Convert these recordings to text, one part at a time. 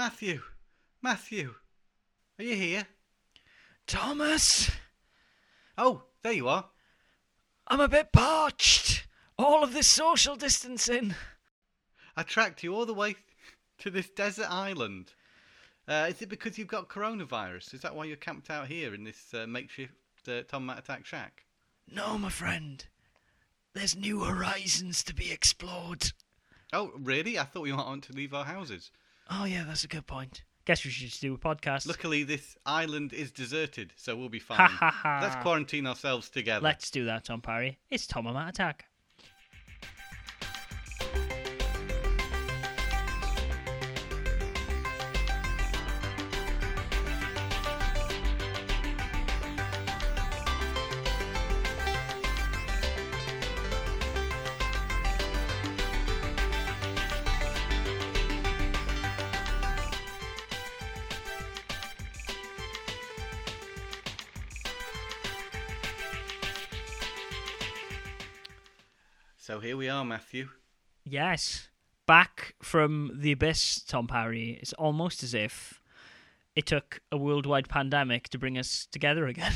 Matthew, Matthew, are you here? Thomas, Oh, there you are. I'm a bit parched. All of this social distancing. I tracked you all the way to this desert island. Uh, is it because you've got coronavirus? Is that why you're camped out here in this uh, makeshift uh, Tom Matt Attack shack? No, my friend. There's new horizons to be explored. Oh, really? I thought we might want to leave our houses. Oh, yeah, that's a good point. Guess we should just do a podcast. Luckily, this island is deserted, so we'll be fine. Let's quarantine ourselves together. Let's do that, Tom Parry. It's Tom and Matt Attack. Matthew. Yes. Back from the abyss, Tom Parry. It's almost as if it took a worldwide pandemic to bring us together again.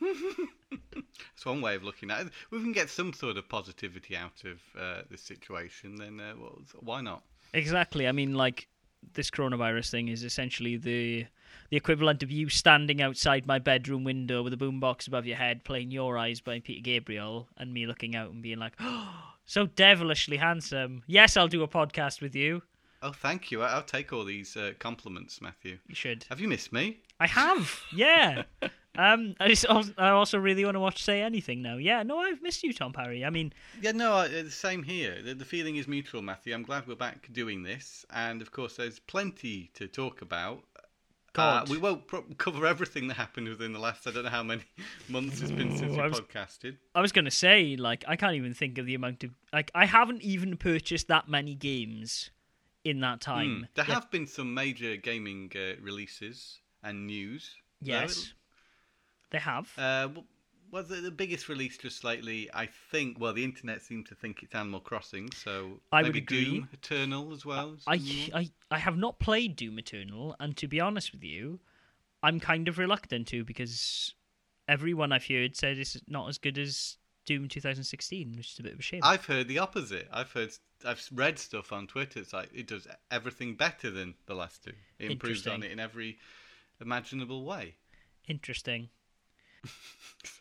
That's one way of looking at it. If we can get some sort of positivity out of uh, this situation, then uh, well, why not? exactly. I mean, like, this coronavirus thing is essentially the the equivalent of you standing outside my bedroom window with a boombox above your head playing Your Eyes by Peter Gabriel and me looking out and being like, oh, so devilishly handsome. Yes, I'll do a podcast with you. Oh, thank you. I'll take all these uh, compliments, Matthew. You should. Have you missed me? I have, yeah. um, I just also, I also really want to watch Say Anything now. Yeah, no, I've missed you, Tom Parry. I mean, Yeah, no, I, uh, the same here. The, the feeling is mutual, Matthew. I'm glad we're back doing this, and of course, there's plenty to talk about. Uh, we won't pro- cover everything that happened within the last I don't know how many months it's been since we I was- podcasted. I was gonna say, like, I can't even think of the amount of like I haven't even purchased that many games in that time. Hmm. There Yet- have been some major gaming uh, releases and news. though. yes, they have. Uh, w- well, the, the biggest release just lately, I think. Well, the internet seemed to think it's Animal Crossing, so I would maybe agree. Doom Eternal as well. I, the new one. I I have not played Doom Eternal, and to be honest with you, I'm kind of reluctant to because everyone I've heard said it's not as good as Doom 2016, which is a bit of a shame. I've heard the opposite. I've heard, I've read stuff on Twitter. It's like it does everything better than the last two. It improves on it in every imaginable way. Interesting.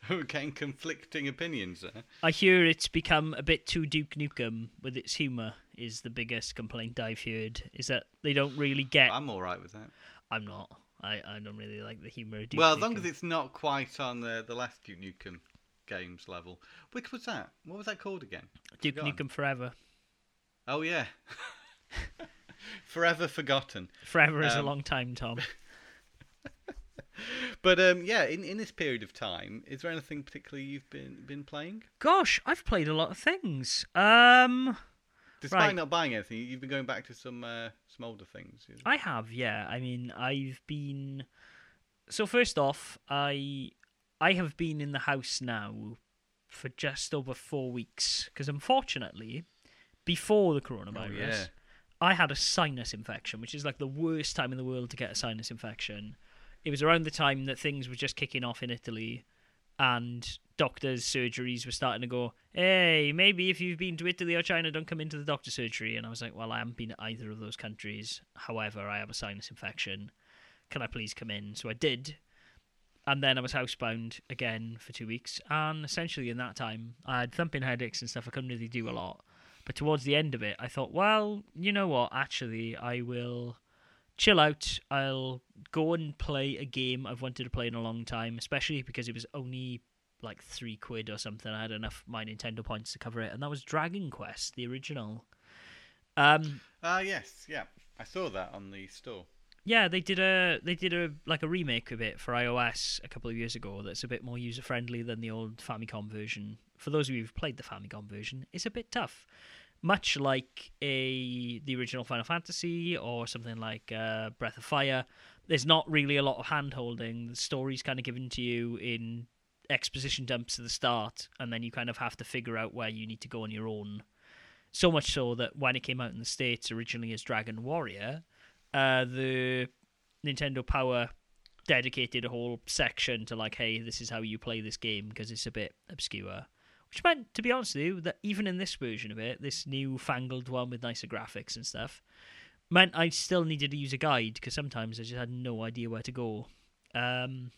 So getting conflicting opinions there. I hear it's become a bit too Duke Nukem with its humour. Is the biggest complaint I've heard is that they don't really get. I'm all right with that. I'm not. I, I don't really like the humour of Duke well, as Nukem. long as it's not quite on the the last Duke Nukem games level. Which was that? What was that called again? Duke forgotten. Nukem Forever. Oh yeah, forever forgotten. Forever is a Um, long time, Tom. But um, yeah, in, in this period of time, is there anything particularly you've been been playing? Gosh, I've played a lot of things. Um, Despite Right. not buying anything, you've been going back to some uh, some older things. I have, yeah. I mean, I've been. So first off, I I have been in the house now for just over four weeks because unfortunately, before the coronavirus, Oh, yeah. I had a sinus infection, which is like the worst time in the world to get a sinus infection. It was around the time that things were just kicking off in Italy, and doctors' surgeries were starting to go, hey, maybe if you've been to Italy or China, don't come into the doctor's surgery. And I was like, well, I haven't been to either of those countries. However, I have a sinus infection. Can I please come in? So I did. And then I was housebound again for two weeks. And essentially, in that time, I had thumping headaches and stuff. I couldn't really do a lot. But towards the end of it, I thought, well, you know what? Actually, I will chill out. I'll go and play a game I've wanted to play in a long time, especially because it was only like three quid or something. I had enough my Nintendo points to cover it, and that was Dragon Quest, the original. Um, Ah, yes, yeah, I saw that on the store. yeah, they did a they did a like a remake of it for iOS a couple of years ago. That's a bit more user friendly than the old Famicom version. For those of you who've played the Famicom version, it's a bit tough, much like a the original Final Fantasy or something like uh, Breath of Fire. There's not really a lot of hand holding. The story's kind of given to you in exposition dumps at the start, and then you kind of have to figure out where you need to go on your own. So much so that when it came out in the States originally as Dragon Warrior, uh, the Nintendo Power dedicated a whole section to like, hey, this is how you play this game because it's a bit obscure. Which meant, to be honest with you, that even in this version of it, this new fangled one with nicer graphics and stuff, meant I still needed to use a guide because sometimes I just had no idea where to go. Um,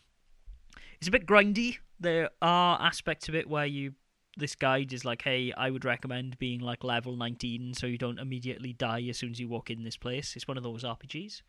it's a bit grindy. There are aspects of it where you this guide is like, hey, I would recommend being like level 19 so you don't immediately die as soon as you walk in this place. It's one of those RPGs.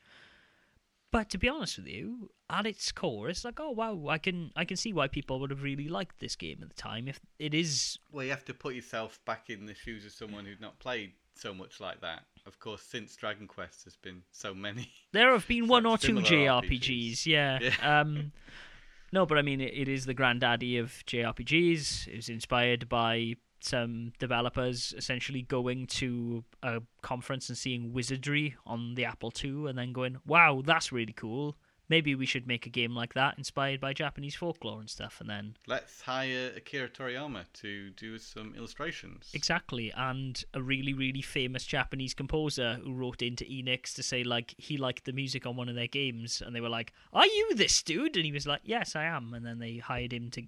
But to be honest with you, at its core, it's like, oh wow, I can I can see why people would have really liked this game at the time. If it is, Well, you have to put yourself back in the shoes of someone who'd not played so much like that. Of course, since Dragon Quest, there's been so many. there have been one or two JRPGs, RPGs. yeah. Yeah. Um, no, but I mean, it, it is the granddaddy of JRPGs. It was inspired by some developers essentially going to a conference and seeing wizardry on the Apple II and then going, wow, that's really cool. Maybe we should make a game like that inspired by Japanese folklore and stuff. And then Let's hire Akira Toriyama to do some illustrations. Exactly, and a really, really famous Japanese composer who wrote into Enix to say like he liked the music on one of their games, and they were like, "Are you this dude?" And he was like, "Yes, I am." And then they hired him to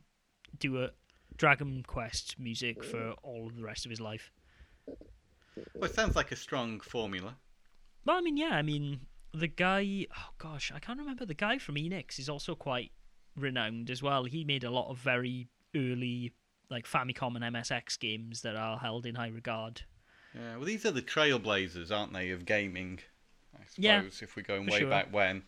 do a Dragon Quest music mm. for all of the rest of his life. Well, it sounds like a strong formula. Well, I mean, yeah, I mean, the guy. Oh gosh, I can't remember. The guy from Enix is also quite renowned as well. He made a lot of very early like Famicom and MSX games that are held in high regard. Yeah, well, these are the trailblazers, aren't they, of gaming? I suppose Yeah, if we're going way sure. back when.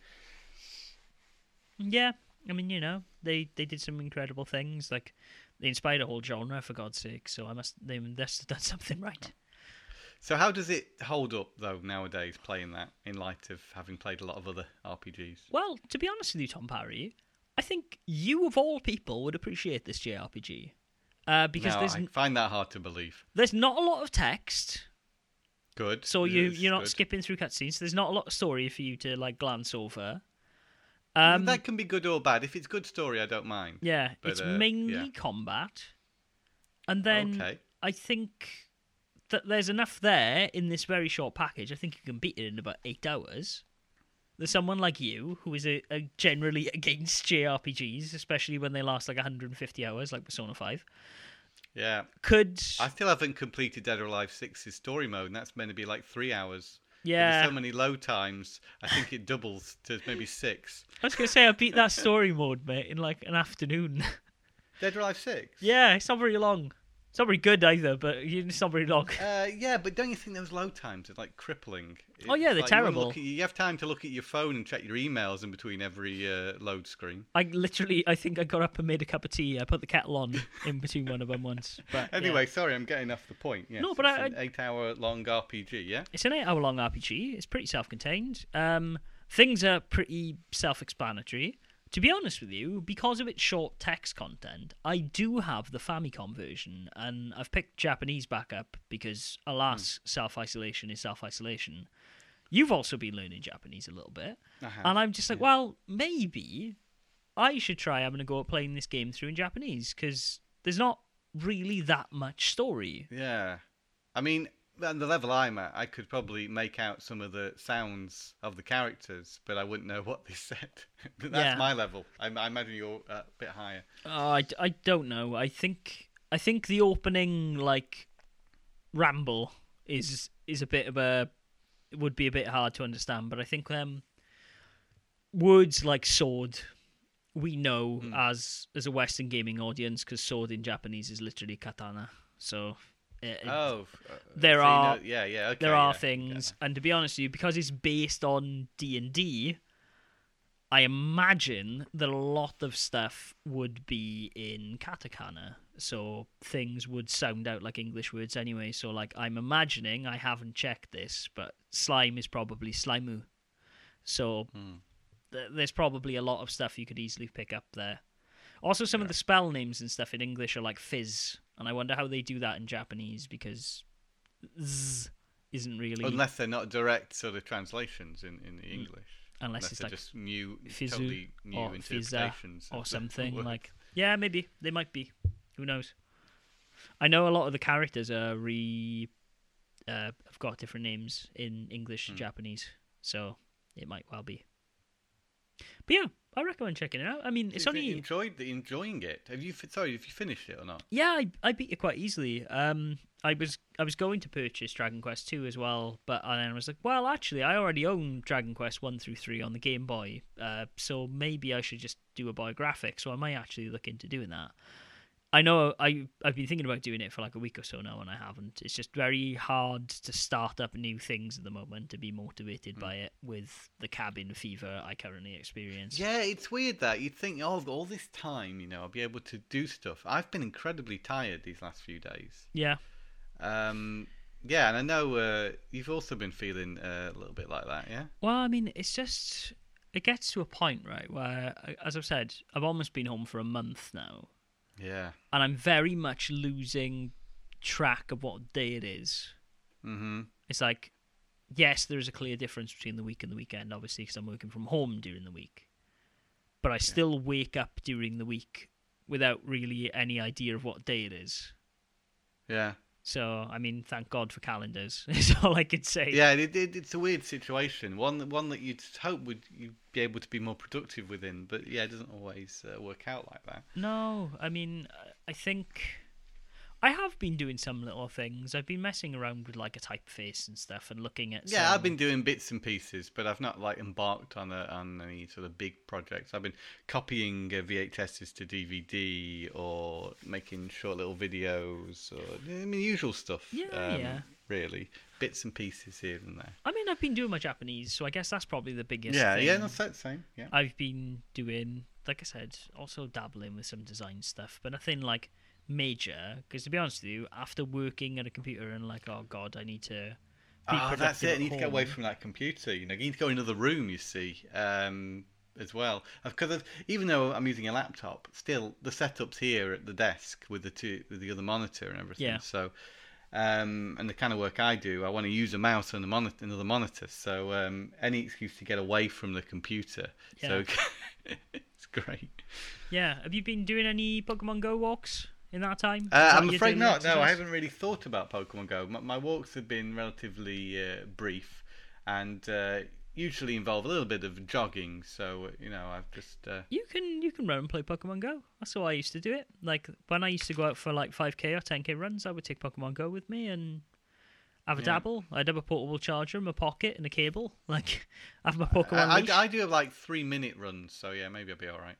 Yeah, I mean, you know, they they did some incredible things. Like they inspired a whole genre, for God's sake. So I must they must have done something right. So how does it hold up though nowadays playing that in light of having played a lot of other RPGs? Well, to be honest with you, Tom Parry, I think you of all people would appreciate this JRPG. Uh, because Now, there's I find that hard to believe. there's not a lot of text, Good. so you Yes, you're not good. skipping through cutscenes. So There's not a lot of story for you to like glance over. Um, that can be good or bad. If it's good story, I don't mind. yeah, but, it's uh, mainly yeah. combat, and then okay. I think that there's enough there in this very short package. I think you can beat it in about eight hours. There's someone like you who is a, a generally against JRPGs, especially when they last like 150 hours, like Persona 5, Yeah. could I still haven't completed Dead or Alive 6's story mode, and that's meant to be like three hours. Yeah. There's so many low times. I think it doubles to maybe six. I was gonna say I beat that story mode, mate, in like an afternoon. Dead or Alive 6? yeah, it's not very long. It's not very good either, but it's not very long. Uh, yeah, but don't you think those load times are like crippling? Oh, yeah, they're like terrible. look at- you have time to look at your phone and check your emails in between every uh, load screen. I literally, I think I got up and made a cup of tea. I put the kettle on in between one of them once. But yeah. Anyway, sorry, I'm getting off the point. Yes, No, but it's I- an eight-hour-long RPG. Yeah. It's an eight hour long RPG. It's pretty self contained. Um, things are pretty self explanatory. To be honest with you, because of its short text content, I do have the Famicom version, and I've picked Japanese backup because, alas, hmm. self isolation is self isolation. You've also been learning Japanese a little bit, and I'm just like, yeah. well, maybe I should try having a go at playing this game through in Japanese because there's not really that much story. Yeah. I mean, at the level I'm at, I could probably make out some of the sounds of the characters, but I wouldn't know what they said. That's Yeah. my level. I, I imagine you're uh, a bit higher. Oh, I, I don't know. I think I think the opening like ramble is is a bit of a would be a bit hard to understand, but I think um words like sword we know Hmm. as as a Western gaming audience because sword in Japanese is literally katana. So it, Oh. uh, There are- know- yeah, yeah. Okay, there are yeah, things, and to be honest with you, because it's based on D and D, I imagine that a lot of stuff would be in katakana, so things would sound out like English words anyway. So, like, I'm imagining I haven't checked this, but slime is probably slimu. So, Hmm. th- there's probably a lot of stuff you could easily pick up there. Also, some of the spell names and stuff in English are like fizz, and I wonder how they do that in Japanese because z isn't really Unless they're not direct sort of translations in, in the English. unless Unless it's like just new, Fizu totally new or interpretations or something like yeah maybe they might be who knows i know a lot of the characters are re uh, have got different names in english and Hmm. japanese so it might well be. But yeah, I recommend checking it out. I mean, it's you only enjoyed the, enjoying it. Have you? Sorry, have you finished it or not? yeah, I, I beat it quite easily. Um, I was I was going to purchase Dragon Quest two as well, but and then I was like, well, actually, I already own Dragon Quest one through three on the Game Boy, uh, so maybe I should just do a biographic. So I might actually look into doing that. I know I I've been thinking about doing it for like a week or so now, and I haven't. It's just very hard to start up new things at the moment to be motivated by it with the cabin fever I currently experience. Yeah, it's weird that you'd think, oh, all this time, you know, I'll be able to do stuff. I've been incredibly tired these last few days. yeah. Um, yeah, and I know uh, you've also been feeling uh, a little bit like that, yeah. Well, I mean, it's just it gets to a point, right, where, as I've said, I've almost been home for a month now, Yeah. and I'm very much losing track of what day it is. Mm-hmm. It's like, yes, there is a clear difference between the week and the weekend, obviously, because I'm working from home during the week, but I still wake up during the week without really any idea of what day it is. Yeah. So, I mean, thank God for calendars. Is all I could say. Yeah, it, it, it's a weird situation. One that one that you'd hope would you'd be able to be more productive within, but yeah, it doesn't always uh, work out like that. No, I mean, I think I have been doing some little things. I've been messing around with like a typeface and stuff, and looking at. Yeah, some- I've been doing bits and pieces, but I've not like embarked on a, on any sort of big projects. I've been copying uh, VHSs to DVD or making short little videos or I mean usual stuff. Yeah, um, yeah. Really, bits and pieces here and there. I mean, I've been doing my Japanese, so I guess that's probably the biggest. yeah, thing. yeah, that's the same. Yeah. I've been doing, like I said, also dabbling with some design stuff, but nothing like major. Because to be honest with you, after working at a computer and like, oh god, I need to. Oh, that's it. I need to get away from that computer. You know, you need to go into the room. You see, um, as well, because even though I'm using a laptop, still the setup's here at the desk with the two with the other monitor and everything. Yeah. So, um, and the kind of work I do, I want to use a mouse and a monitor, another monitor. So, um, any excuse to get away from the computer. So, it's great. Yeah, have you been doing any Pokemon Go walks in that time? Uh, that I'm afraid not. No, I haven't really thought about Pokemon Go. My, my walks have been relatively uh, brief and uh, usually involve a little bit of jogging. So you know, I've just uh, You can you can run and play Pokemon Go. That's how I used to do it. Like when I used to go out for like five k or ten k runs, I would take Pokemon Go with me and have a Yeah. dabble. I'd have a portable charger in my pocket and a cable. Like have my Pokemon. I. I, I do have like three minute runs. So yeah, maybe I'll be all right.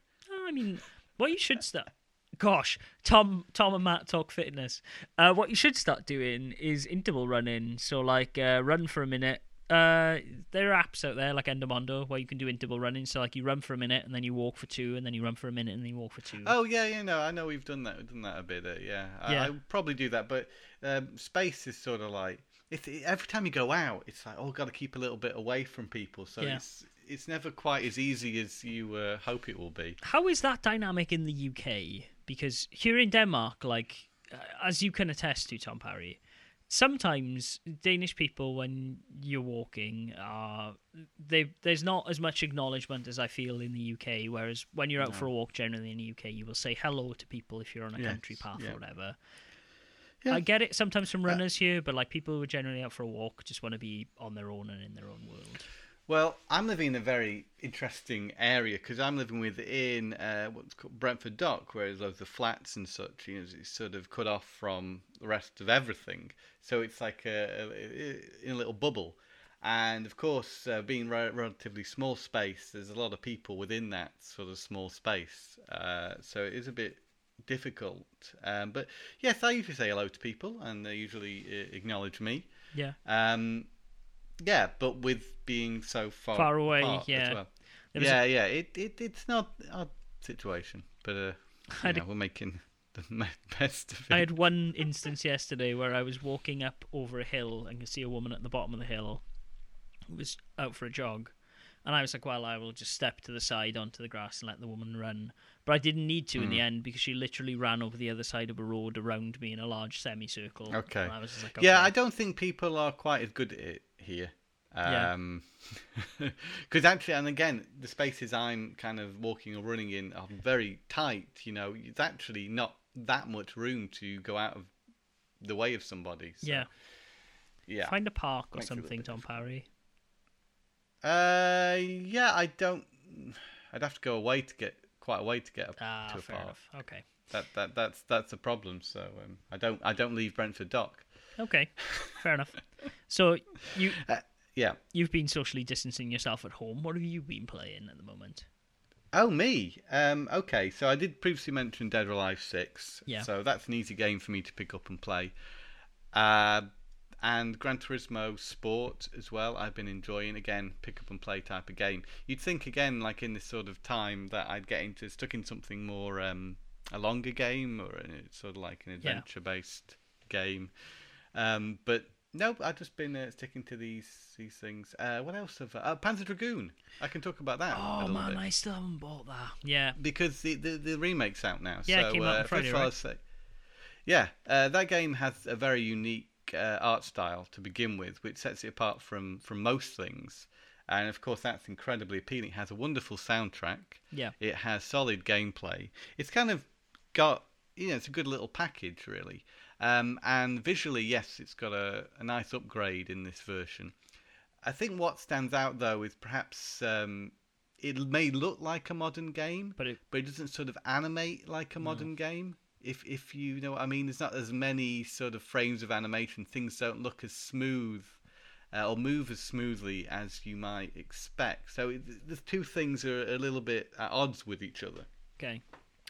I mean, what you should start. Gosh, Tom, Tom and Matt talk fitness. Uh, what you should start doing is interval running. So, like, uh, run for a minute. Uh, there are apps out there like Endomondo where you can do interval running. So, like, you run for a minute and then you walk for two, and then you run for a minute and then you walk for two. Oh yeah, yeah, no, I know we've done that, we've done that a bit. Uh, yeah, I, Yeah. I probably do that, but um, space is sort of like it's every time you go out, it's like oh, got to keep a little bit away from people. So Yeah. it's it's never quite as easy as you uh, hope it will be. How is that dynamic in the UK? Because here in Denmark, like uh, as you can attest to, Tom Parry, sometimes Danish people, when you're walking, are they there's not as much acknowledgement as I feel in the UK. Whereas when you're out No. for a walk, generally in the UK, you will say hello to people if you're on a Yes, country path yeah. or whatever. Yeah. I get it sometimes from runners here, but like people who are generally out for a walk just want to be on their own and in their own world. Well, I'm living in a very interesting area because I'm living within uh, what's called Brentford Dock, where there's loads of flats and such. You know, it's sort of cut off from the rest of everything. So it's like a, a, in a little bubble. And of course, uh, being re- relatively small space, there's a lot of people within that sort of small space. Uh, so it is a bit difficult. Um, but yes, I usually say hello to people, and they usually uh, acknowledge me. Yeah. Um, yeah, but with being so far Far away, yeah. As well. Was a- Yeah, yeah. It, it it's not a situation, but uh, had know, we're making the best of it. I had one instance yesterday where I was walking up over a hill and could see a woman at the bottom of the hill who was out for a jog. And I was like, well, I will just step to the side onto the grass and let the woman run. But I didn't need to in Hmm. the end because she literally ran over the other side of a road around me in a large semicircle. Okay. I like, Yeah. I don't think people are quite as good at it here. Um, because actually, and again, the spaces I'm kind of walking or running in are very tight. You know, it's actually not that much room to go out of the way of somebody. So, yeah. yeah. Find a park or Makes it a little something, Tom Parry. Uh, yeah, I don't. I'd have to go away to get quite a way to get up Ah, to a fair park. enough. Okay. That that that's that's a problem. So um, I don't I don't leave Brentford Dock. Okay. Fair enough. So you Yeah. you've been socially distancing yourself at home. What have you been playing at the moment? Oh me. Um, okay, so I did previously mention Dead or Alive Six. Yeah. So that's an easy game for me to pick up and play. Uh, and Gran Turismo Sport as well. I've been enjoying again pick up and play type of game. You'd think again like in this sort of time that I'd get into stuck in something more um, a longer game or a, sort of like an adventure based game. Um, but no, I've just been uh, sticking to these these things. Uh, what else have I? Uh, Panzer Dragoon. I can talk about that. Oh little man, bit I still haven't bought that. Yeah. because the, the, the remake's out now. Yeah, it so, came out on uh, Friday, first of all, right? I'll say, yeah, uh, that game has a very unique uh, art style to begin with, which sets it apart from from most things. And of course, that's incredibly appealing. It has a wonderful soundtrack. Yeah. It has solid gameplay. It's kind of got you know, it's a good little package really. Um, and visually, yes, it's got a, a nice upgrade in this version. I think what stands out though is perhaps um, it may look like a modern game, But it but it doesn't sort of animate like a modern game. If if you know what I mean, there's not as many sort of frames of animation. Things don't look as smooth uh, or move as smoothly as you might expect. So it, the two things are a little bit at odds with each other. okay.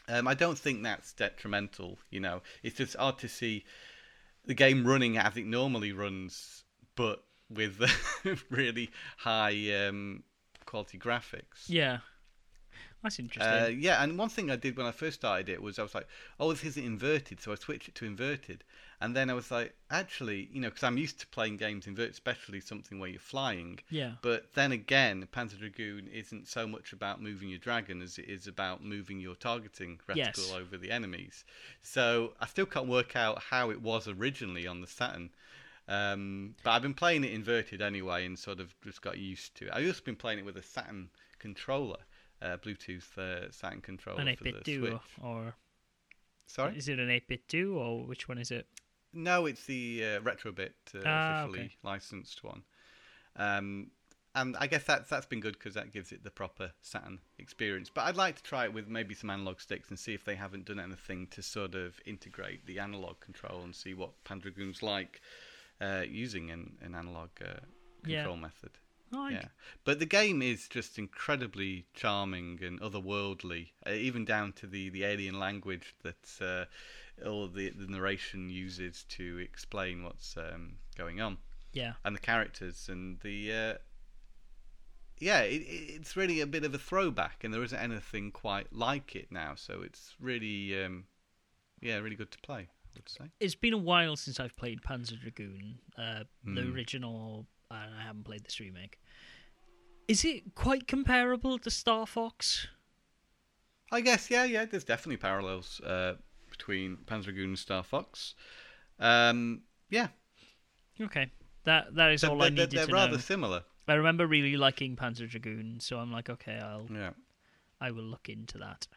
Um, I don't think that's detrimental. You know, it's just odd to see the game running as it normally runs, but with really high um, quality graphics. Yeah. That's interesting. Uh, yeah, and one thing I did when I first started it was I was like, "Oh, this isn't inverted," so I switched it to inverted, and then I was like, "Actually, you know, because I'm used to playing games inverted, especially something where you're flying." yeah. But then again, Panzer Dragoon isn't so much about moving your dragon as it is about moving your targeting reticle Yes. over the enemies. So I still can't work out how it was originally on the Saturn. Um, but I've been playing it inverted anyway and sort of just got used to it. I've also been playing it with a Saturn controller, uh, Bluetooth uh, Saturn controller An for the 8BitDo Switch. or, or Sorry? is it an 8BitDo or which one is it? No, it's the uh, Retrobit uh, Ah, officially okay. licensed one. Um, and I guess that's that's been good because that gives it the proper Saturn experience. But I'd like to try it with maybe some analog sticks and see if they haven't done anything to sort of integrate the analog control and see what Pandragoon's like uh, using an, an analog uh, Yeah. control method. I- Yeah, but the game is just incredibly charming and otherworldly, uh, even down to the, the alien language that uh, all the the narration uses to explain what's um, going on, yeah. and the characters and the. Uh, yeah, it, it- it's really a bit of a throwback, and there isn't anything quite like it now. So it's really, um, yeah, really good to play. I would say. It's been a while since I've played Panzer Dragoon, uh, the Hmm. original, and I haven't played this remake. Is it quite comparable to Star Fox? I guess, yeah, yeah. There's definitely parallels uh, between Panzer Dragoon and Star Fox. Um, yeah, Okay, that that is they're, all I they're- needed they're to rather know. similar. I remember really liking Panzer Dragoon, so I'm like, okay, I'll Yeah, I will look into that.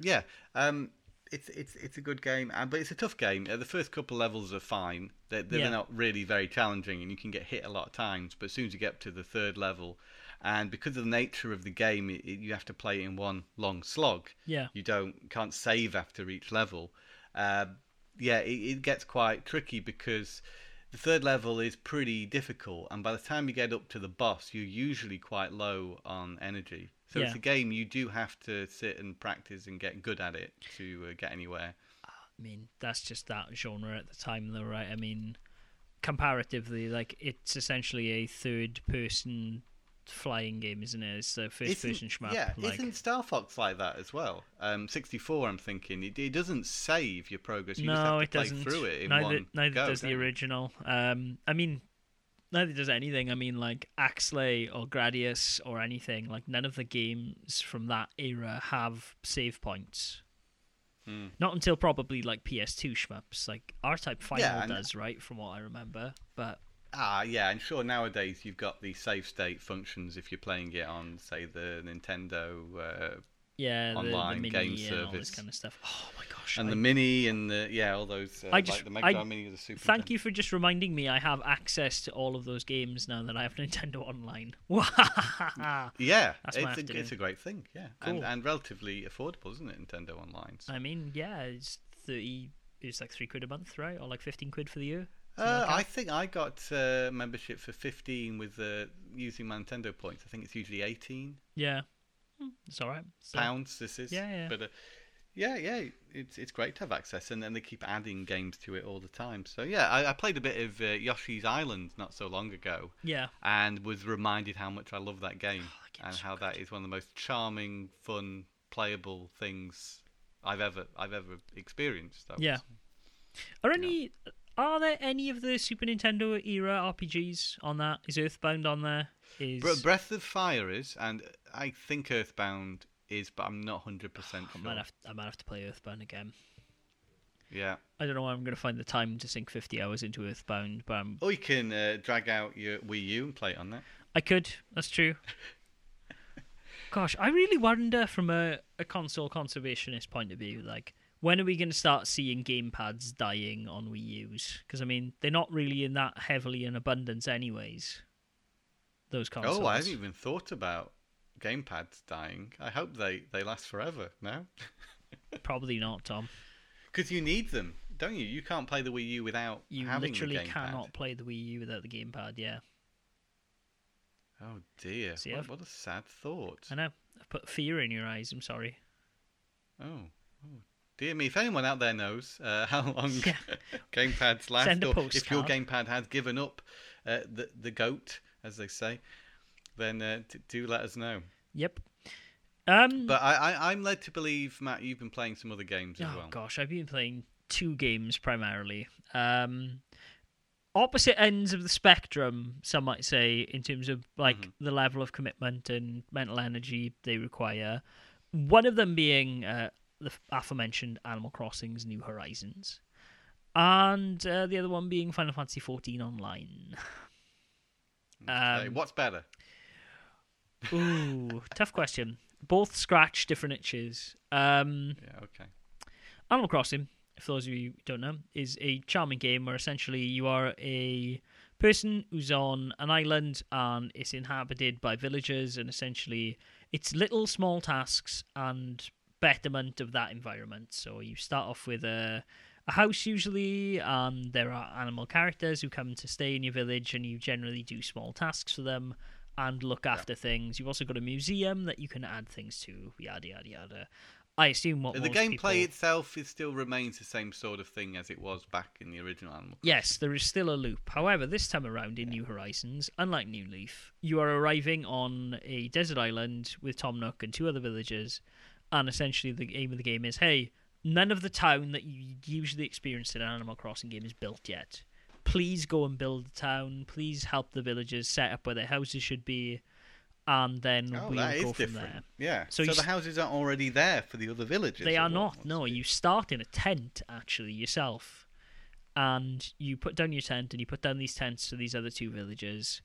yeah. Um, it's it's it's a good game, uh, but it's a tough game. Uh, the first couple levels are fine. They're, they're Yeah. not really very challenging, and you can get hit a lot of times. But as soon as you get up to the third level, and because of the nature of the game, it, it, you have to play it in one long slog. Yeah, you don't can't save after each level. Uh, yeah, it, it gets quite tricky because the third level is pretty difficult, and by the time you get up to the boss, you're usually quite low on energy. So it's a game you do have to sit and practice and get good at it to uh, get anywhere. I mean that's just that genre at the time, though, right? I mean, comparatively, like it's essentially a third-person flying game, isn't it? It's a first-person shmup. yeah, like, isn't Star Fox like that as well? Um, 64, I'm thinking it, it doesn't save your progress. You just no, have to it play doesn't. through it in neither one neither go, does the original. Um, I mean, neither does anything. I mean, like Axelay or Gradius or anything. Like none of the games from that era have save points. Hmm. Not until probably like PS2 shmups. Like R-Type Final Yeah, does, right? From what I remember, but Ah, yeah, and sure. Nowadays, you've got the save state functions if you're playing it on, say, the Nintendo uh, yeah, the, online the game mini and all this kind of stuff. Oh my gosh! and I- the mini and the yeah, all those uh, I just- like the Mega I- Mini the Super. Thank Nintendo. you for just reminding me I have access to all of those games now that I have Nintendo Online. Yeah, That's it's a, it's a great thing. Yeah, Cool. and and relatively affordable, isn't it? Nintendo Online. So. I mean, yeah, it's thirty. It's like three quid a month, right? Or like fifteen quid for the year. Uh, I think I got uh, membership for fifteen with uh, using my Nintendo points. I think it's usually eighteen Yeah, it's all right. So- pounds. This is Yeah, yeah. But uh, yeah, yeah, it's it's great to have access, and then they keep adding games to it all the time. So yeah, I, I played a bit of uh, Yoshi's Island not so long ago, Yeah, and was reminded how much I love that game, Oh, that and so how that is one of the most charming, fun, playable things I've ever I've ever experienced. I Yeah. say. Are any? Are there any of the Super Nintendo era RPGs on that? Is Earthbound on there? Is Bre- Breath of Fire is, and I think Earthbound is, but I'm not hundred percent I might have I might have to play Earthbound again. Yeah. I don't know why I'm going to find the time to sink 50 hours into Earthbound, but I'm, Or you can uh, drag out your Wii U and play it on that. I could. That's true. Gosh, I really wonder from a, a console conservationist point of view, like, when are we going to start seeing gamepads dying on Wii U's? Because, I mean, they're not really in that heavily in abundance, anyways. Those consoles. Oh, I haven't even thought about gamepads dying. I hope they, they last forever. No, Probably not, Tom. because you need them, don't you? You can't play the Wii U without You having literally the gamepad. cannot play the Wii U without the gamepad, yeah. Oh dear, See, what, what a sad thought. I know. I've put fear in your eyes, I'm sorry. Oh, oh, dear me. If anyone out there knows uh, how long Yeah. gamepads last, or if your gamepad has given up uh, the the goat, as they say, then uh, d- do let us know. Yep. Um, But I, I, I'm led to believe, Matt, you've been playing some other games as oh well. gosh, I've been playing two games primarily. Um, opposite ends of the spectrum, some might say, in terms of like Mm-hmm. the level of commitment and mental energy they require. One of them being uh, the aforementioned Animal Crossing's New Horizons, and uh, the other one being Final Fantasy XIV Online. Um, What's better? Ooh, tough question. Both scratch different itches. Um, Yeah, okay. Animal Crossing, for those of you who don't know, is a charming game where essentially you are a person who's on an island and it's inhabited by villagers, and essentially it's little small tasks and betterment of that environment. So you start off with a a house usually, and there are animal characters who come to stay in your village, and you generally do small tasks for them and look after things. You've also got a museum that you can add things to, yada yada yada. I assume what the gameplay people... itself is still remains the same sort of thing as it was back in the original Animal Crossing. Yes, there is still a loop. However, this time around in New Horizons, unlike New Leaf, you are arriving on a desert island with Tom Nook and two other villagers, and essentially the aim of the game is hey, none of the town that you usually experience in an Animal Crossing game is built yet. Please go and build the town. Please help the villagers set up where their houses should be, and then Oh, we'll go from there. Yeah. So So, the houses aren't already there for the other villages. They are not. No, you start in a tent actually yourself, and you put down your tent, and you put down these tents to these other two villagers,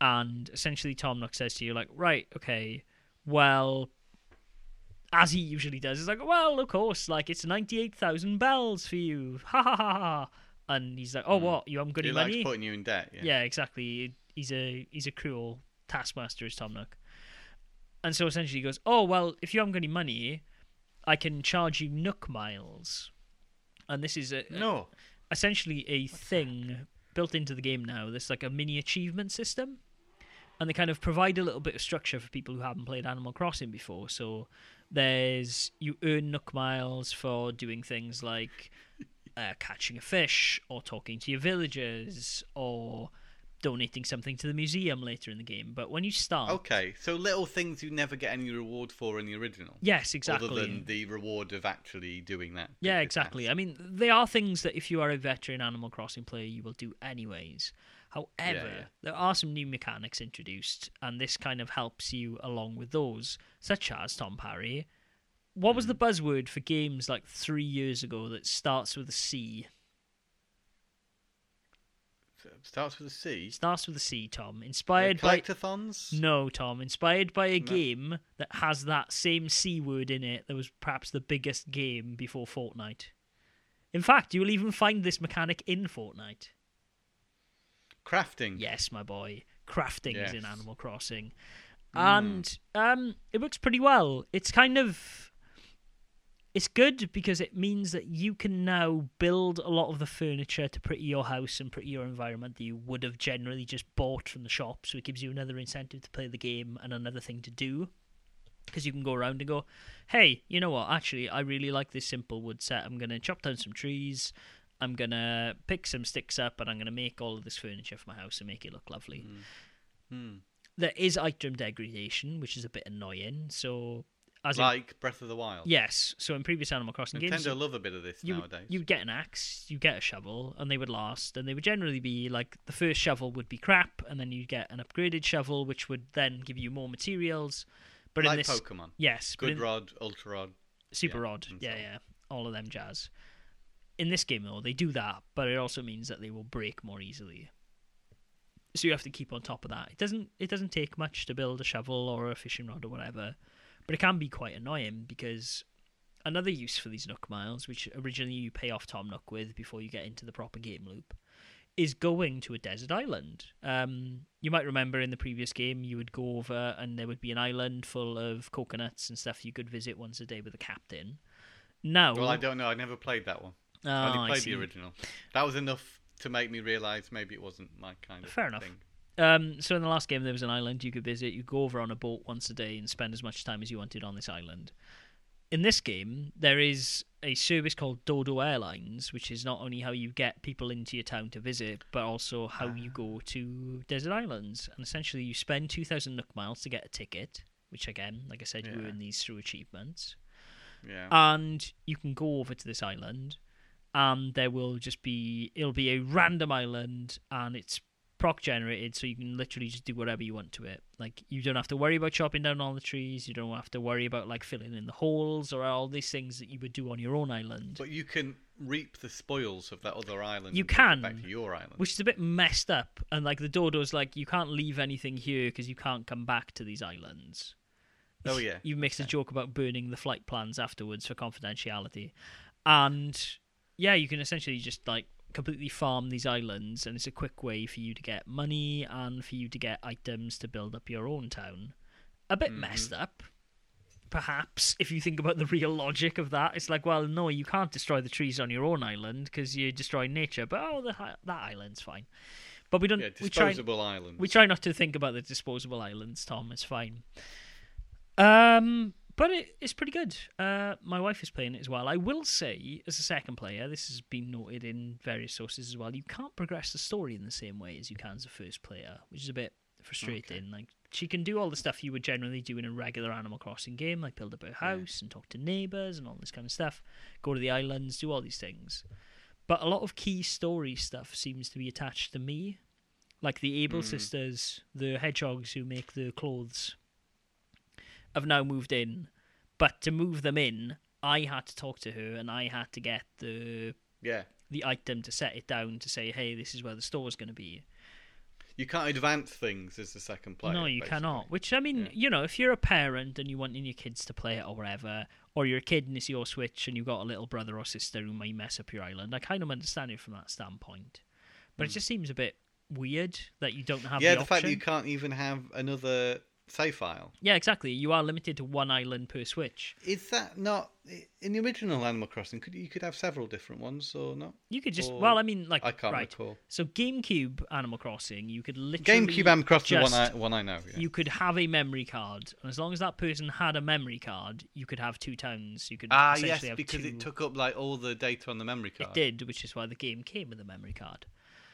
and essentially Tom Nook says to you like, right, okay, well, as he usually does, he's like, well, of course, like it's ninety eight thousand bells for you, ha ha ha ha, and he's like, oh, mm. what, you haven't got He any likes money? putting you in debt. Yeah. Yeah, exactly. He's a he's a cruel taskmaster, is Tom Nook. And so essentially he goes, Oh well, if you haven't got any money, I can charge you Nook miles. And this is a, No. essentially a thing built into the game now. There's like a mini achievement system. And they kind of provide a little bit of structure for people who haven't played Animal Crossing before. So there's you earn Nook miles for doing things like uh, catching a fish or talking to your villagers or donating something to the museum later in the game. But when you start, Okay, so little things you never get any reward for in the original. yes, exactly. Other than the reward of actually doing that. Yeah, exactly. task. I mean, they are things that if you are a veteran Animal Crossing player, you will do anyways. However, yeah. there are some new mechanics introduced, and this kind of helps you along with those, such as Tom Parry. What was the Hmm. buzzword for games like three years ago that starts with a C? Starts with a C. Starts with a C, Tom. Yeah, Inspired by collectathons. No, Tom. Inspired by a No. game that has that same C word in it that was perhaps the biggest game before Fortnite. In fact, you will even find this mechanic in Fortnite. Crafting. Yes, my boy. Crafting is in Animal Crossing. Mm. And um, it works pretty well. It's kind of. It's good because it means that you can now build a lot of the furniture to pretty your house and pretty your environment that you would have generally just bought from the shop. So it gives you another incentive to play the game and another thing to do. Because you can go around and go, hey, you know what? Actually, I really like this simple wood set. I'm going to chop down some trees. I'm going to pick some sticks up and I'm going to make all of this furniture for my house and make it look lovely. Hmm. There is item degradation, which is a bit annoying. So, as in- Like Breath of the Wild. yes, so in previous Animal Crossing games, Nintendo love a bit of this you nowadays. you get an axe, you get a shovel, and they would last, and they would generally be like the first shovel would be crap, and then you get an upgraded shovel, which would then give you more materials. But like in this, Pokemon. yes, Good in- Rod, Ultra Rod. Super Yeah, Rod. Yeah, so yeah. All of them jazz. In this game, though, they do that, but it also means that they will break more easily. So you have to keep on top of that. It doesn't it doesn't take much to build a shovel or a fishing rod or whatever, but it can be quite annoying because another use for these Nook miles, which originally you pay off Tom Nook with before you get into the proper game loop, is going to a desert island. Um, you might remember in the previous game you would go over and there would be an island full of coconuts and stuff you could visit once a day with the captain. Now, Well, I don't know. I never played that one. Oh, I only I played see. the original. That was enough to make me realise maybe it wasn't my kind of Fair enough. thing. Um, so in the last game, there was an island you could visit. You go over on a boat once a day and spend as much time as you wanted on this island. In this game, there is a service called Dodo Airlines, which is not only how you get people into your town to visit, but also how you go to desert islands. And essentially, you spend 2,000 Nook miles to get a ticket, which again, like I said, you Yeah. earn these through achievements. Yeah. and you can go over to this island and there will just be it'll be a random island and it's proc generated so you can literally just do whatever you want to it like you don't have to worry about chopping down all the trees you don't have to worry about like filling in the holes or all these things that you would do on your own island but you can reap the spoils of that other island. You and take it can. back to your island. which is a bit messed up and like the dodo's like you can't leave anything here because you can't come back to these islands Oh, yeah. you makes a joke about burning the flight plans afterwards for confidentiality and yeah you can essentially just like completely farm these islands and it's a quick way for you to get money and for you to get items to build up your own town a bit Mhm. messed up perhaps if you think about the real logic of that it's like well no you can't destroy the trees on your own island because you're destroying nature but oh the, that island's fine but we don't yeah, we try disposable islands. we try not to think about the disposable islands, Tom. It's fine. Um, but it, it's pretty good. Uh, my wife is playing it as well. I will say, as a second player, this has been noted in various sources as well. You can't progress the story in the same way as you can as a first player, which is a bit frustrating. Like she can do all the stuff you would generally do in a regular Animal Crossing game, like build up her house and talk to neighbors and all this kind of stuff. Go to the islands, do all these things. But a lot of key story stuff seems to be attached to me. Like the Able Hmm. sisters, the hedgehogs who make the clothes, have now moved in. But to move them in, I had to talk to her and I had to get the yeah. the item to set it down to say, hey, this is where the store's going to be. You can't advance things as the second player. no, you basically. cannot. Which I mean, Yeah. you know, if you're a parent and you want your kids to play it or whatever, or you're a kid and it's your Switch and you've got a little brother or sister who may mess up your island, I kind of understand it from that standpoint. But it Hmm. just seems a bit weird that you don't have Yeah, the, the fact that you can't even have another save file. Yeah, exactly. You are limited to one island per Switch. Is that not in the original Animal Crossing? Could you could have several different ones or not? You could just Or- well, I mean, like I can't right. recall. So GameCube Animal Crossing, you could literally GameCube Animal Crossing, the one I just- one I know. Yeah. you could have a memory card, and as long as that person had a memory card, you could have two towns. You could ah, yes, because two. it took up like all the data on the memory card. It did, which is why the game came with a memory card.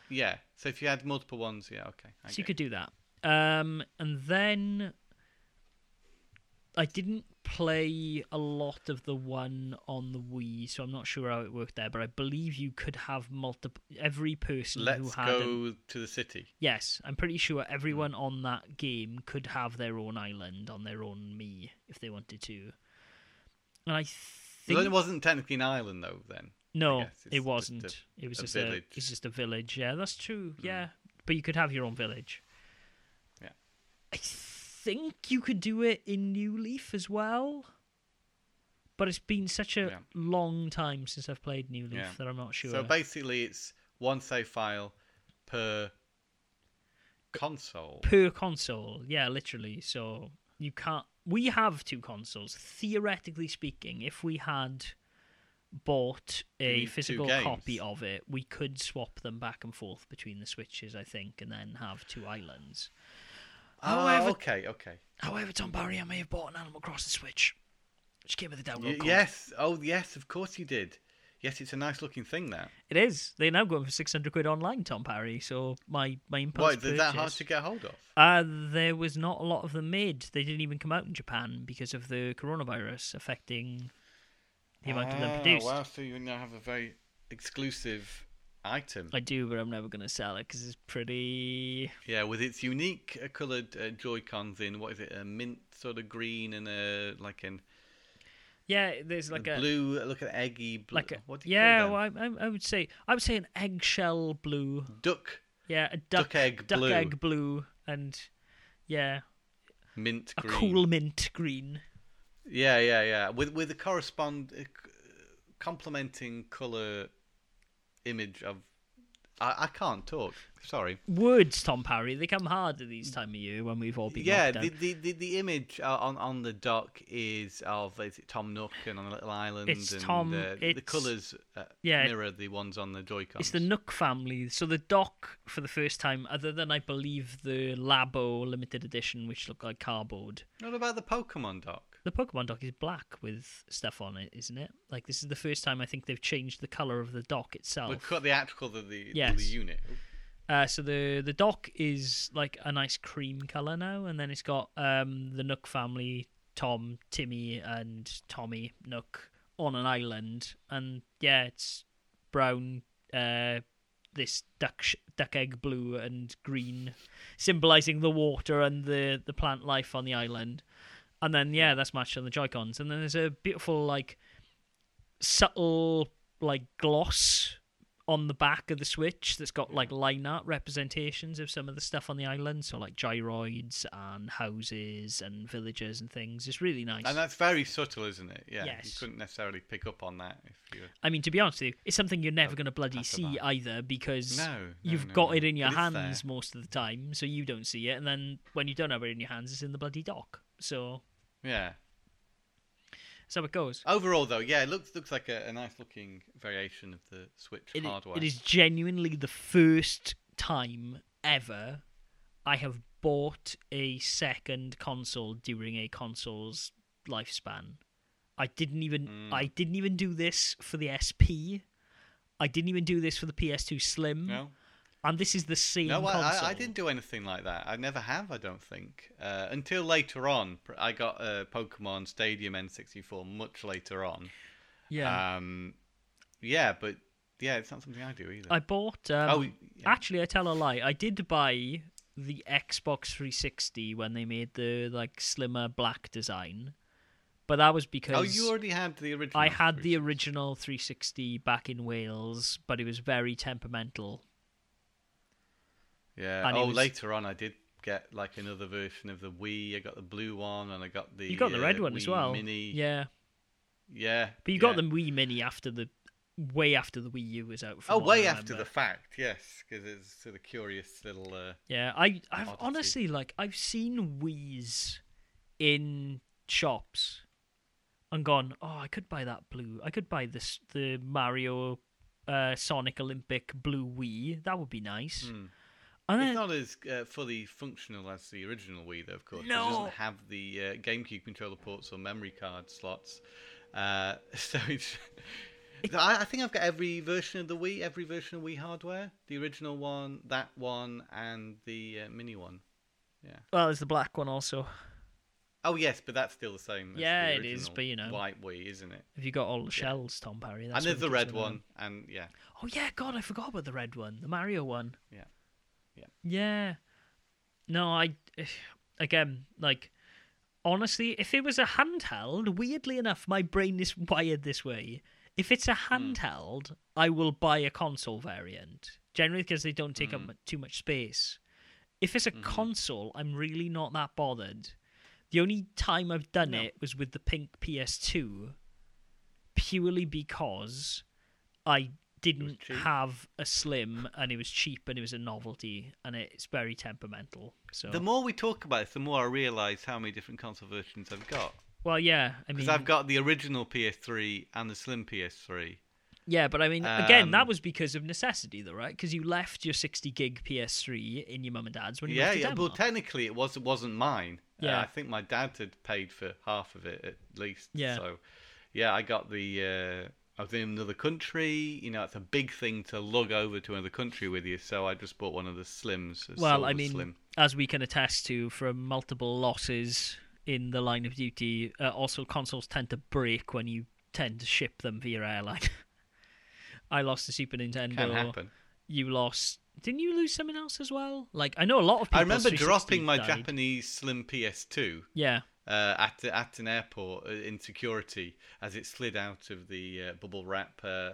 Yeah. So if you had multiple ones, yeah, okay. I so you could do that. Um, and then I didn't play a lot of the one on the Wii, so I'm not sure how it worked there. But I believe you could have multiple. Every person who had. Let's go an- to the city. Yes, I'm pretty sure everyone on that game could have their own island on their own me if they wanted to. And I Well, think it wasn't technically an island though. Then No, it wasn't. a- it was a just a. village. Hmm. It's just a village. Yeah, that's true. Yeah, but you could have your own village. Yeah. I think you could do it in New Leaf as well. But it's been such a Yeah. long time since I've played New Leaf Yeah. that I'm not sure. So basically, it's one save file per console. per console, yeah, literally. So you can't. We have two consoles. Theoretically speaking, if we had bought a physical copy of it, we could swap them back and forth between the switches, I think, and then have two islands. Oh, However- okay, okay. However, Tom Parry, I may have bought an Animal Crossing Switch. Just give me the download Y- code. yes. Oh, yes. Of course you did. Yes, it's a nice looking thing. That. It is. They're now going for six hundred quid online, Tom Parry. So my my impulse Why is that hard to get hold of? Uh, there was not a lot of them made. They didn't even come out in Japan because of the coronavirus affecting the amount of them Ah, produced. Wow, so you now have a very exclusive item. I do, but I'm never going to sell it because it's pretty. Yeah, with its unique uh, coloured uh, Joy Cons in what is it, a mint sort of green and a like an Yeah, there's like a blue, look at eggy blue. like a what do you yeah. Well? I, I I would say I would say an eggshell blue. Duck Yeah, a duck, duck egg duck blue, egg blue, and yeah, mint a cool mint green. Yeah, yeah, yeah. With with a correspond uh, complementing colour image of. I, I can't talk. Sorry. Words, Tom Parry, they come hard at these time of year when we've all been Yeah, the, the, the, the image uh, on on the dock is of is it Tom Nook and on a little island. It's and, Tom- Uh, the it's- colours uh, yeah, mirror the ones on the Joy-Cons. It's the Nook family. So the dock for the first time, other than I believe the Labo limited edition, which look like cardboard. What about the Pokemon dock? The Pokemon dock is black with stuff on it, isn't it? Like this is the first time I think they've changed the color of the dock The, itself. co- the actual the the, Yes. the unit. Uh, so the the dock is like a nice cream color now, and then it's got um, the Nook family, Tom, Timmy, and Tommy Nook on an island, and yeah, it's brown, uh, this duck sh- duck egg blue and green, symbolizing the water and the the plant life on the island, and then yeah, that's matched on the Joy Cons, and then there's a beautiful like subtle like gloss on the back of the Switch that's got like line art representations of some of the stuff on the island, so like gyroids and houses and villages and things. It's really nice. And that's very subtle, isn't it? Yeah. You couldn't necessarily pick up on that if you. I mean, to be honest with you, it's something you're never going to bloody see either because No. no, you've no, got it in your hands most of the time, so you don't see it. And then when you don't have it in your hands, it's in the bloody dock. So Yeah. so it goes. Overall, though, yeah, it looks looks like a, a nice looking variation of the Switch It, hardware. it is genuinely the first time ever I have bought a second console during a console's lifespan. I didn't even Mm. I didn't even do this for the SP. I didn't even do this for the PS2 Slim. No, And this is the same no. I, I, I didn't do anything like that. I never have. I don't think uh, until later on. I got a Pokemon Stadium N64 much later on. Yeah. Um, yeah, but yeah, it's not something I do either. I bought um, oh, yeah. Actually, I tell a lie. I did buy the Xbox 360 when they made the like slimmer black design, but that was because oh, you already had the original. I had the original 360 back in Wales, but it was very temperamental. Yeah. and Oh, was- later on, I did get like another version of the Wii. I got the blue one, and I got the. you got the red uh, one as well. Mini. Yeah, Yeah. but you yeah. got the Wii Mini after the way after the Wii U was out. Oh, way after the fact, yes, because it's sort of curious little. Uh, Yeah, I I've Oddity. honestly like I've seen Wii's in shops and gone, oh, I could buy that blue. I could buy this the Mario uh, Sonic Olympic blue Wii. That would be nice. hmm. It's not as uh, fully functional as the original Wii, though. Of course, No. it doesn't have the uh, GameCube controller ports or memory card slots. Uh, so it's. I, I think I've got every version of the Wii, every version of Wii hardware. The original one, that one, and the uh, mini one. Yeah. Well, there's the black one also. Oh yes, but that's still the same. as Yeah, the it is, but, you know. white Wii, isn't it? Have you got all the shells, Tom Parry? That's and there's the red one, and yeah, Oh yeah, God, I forgot about the red one, the Mario one. Yeah. Yeah. Yeah. No, I again like honestly, if it was a handheld, weirdly enough, my brain is wired this way. If it's a hmm. handheld, I will buy a console variant. Generally, because they don't take up hmm. too much space. If it's a hmm. console, I'm really not that bothered. The only time I've done No. it was with the pink PS2, purely because I didn't have a slim and it was cheap and it was a novelty and it's very temperamental. So The more we talk about this, the more I realise how many different console versions I've got. well, yeah, I Because mean, I've got the original PS3 and the Slim PS3. yeah, but I mean, again, that Um, was because of necessity, though, right? Because you left your 60 gig PS3 in your mum and dad's when you Yeah, yeah. Well, technically, it was it wasn't mine. Uh, Yeah. I think my dad had paid for half of it at least. Yeah. So, yeah, I got the. Uh, I was in another country. You know, it's a big thing to lug over to another country with you. So I just bought one of the Slims. well, I mean, Slim. as we can attest to from multiple losses in the line of duty, uh, also consoles tend to break when you tend to ship them via airline. I lost the Super Nintendo. can happen. You lost. Didn't you lose something else as well? Like I know a lot of people. I remember dropping my Japanese Slim PS2 Yeah, uh, at at an airport uh, in security as it slid out of the uh, bubble wrap uh,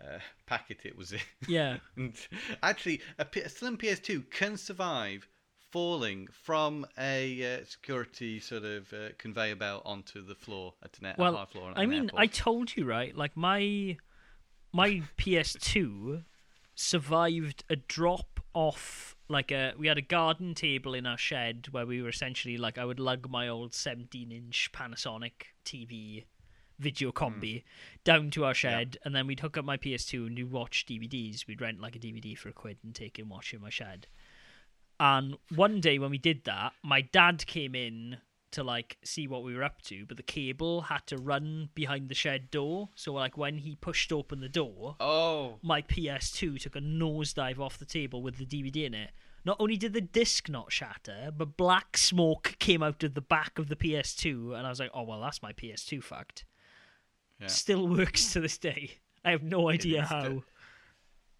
uh, packet it was in. yeah. and actually, a, P- a Slim PS2 can survive falling from a uh, security sort of uh, conveyor belt onto the floor at an Well, floor. I an mean, airport. I told you right. Like my my PS2 survived a drop off. Like a, we had a garden table in our shed where we were essentially like I would lug my old 17 inch Panasonic TV video hmm. combi down to our shed, and then we'd hook up my PS2 and we'd watch DVDs. We'd rent like a DVD for a quid and take and watch in my shed. And one day when we did that, my dad came in to like see what we were up to, but the cable had to run behind the shed door. So like when he pushed open the door, Oh, my PS2 took a nosedive off the table with the DVD in it. Not only did the disc not shatter, but black smoke came out of the back of the PS2, and I was like, "Oh well, that's my PS2 fucked." Yeah. Still works to this day. I have no idea how.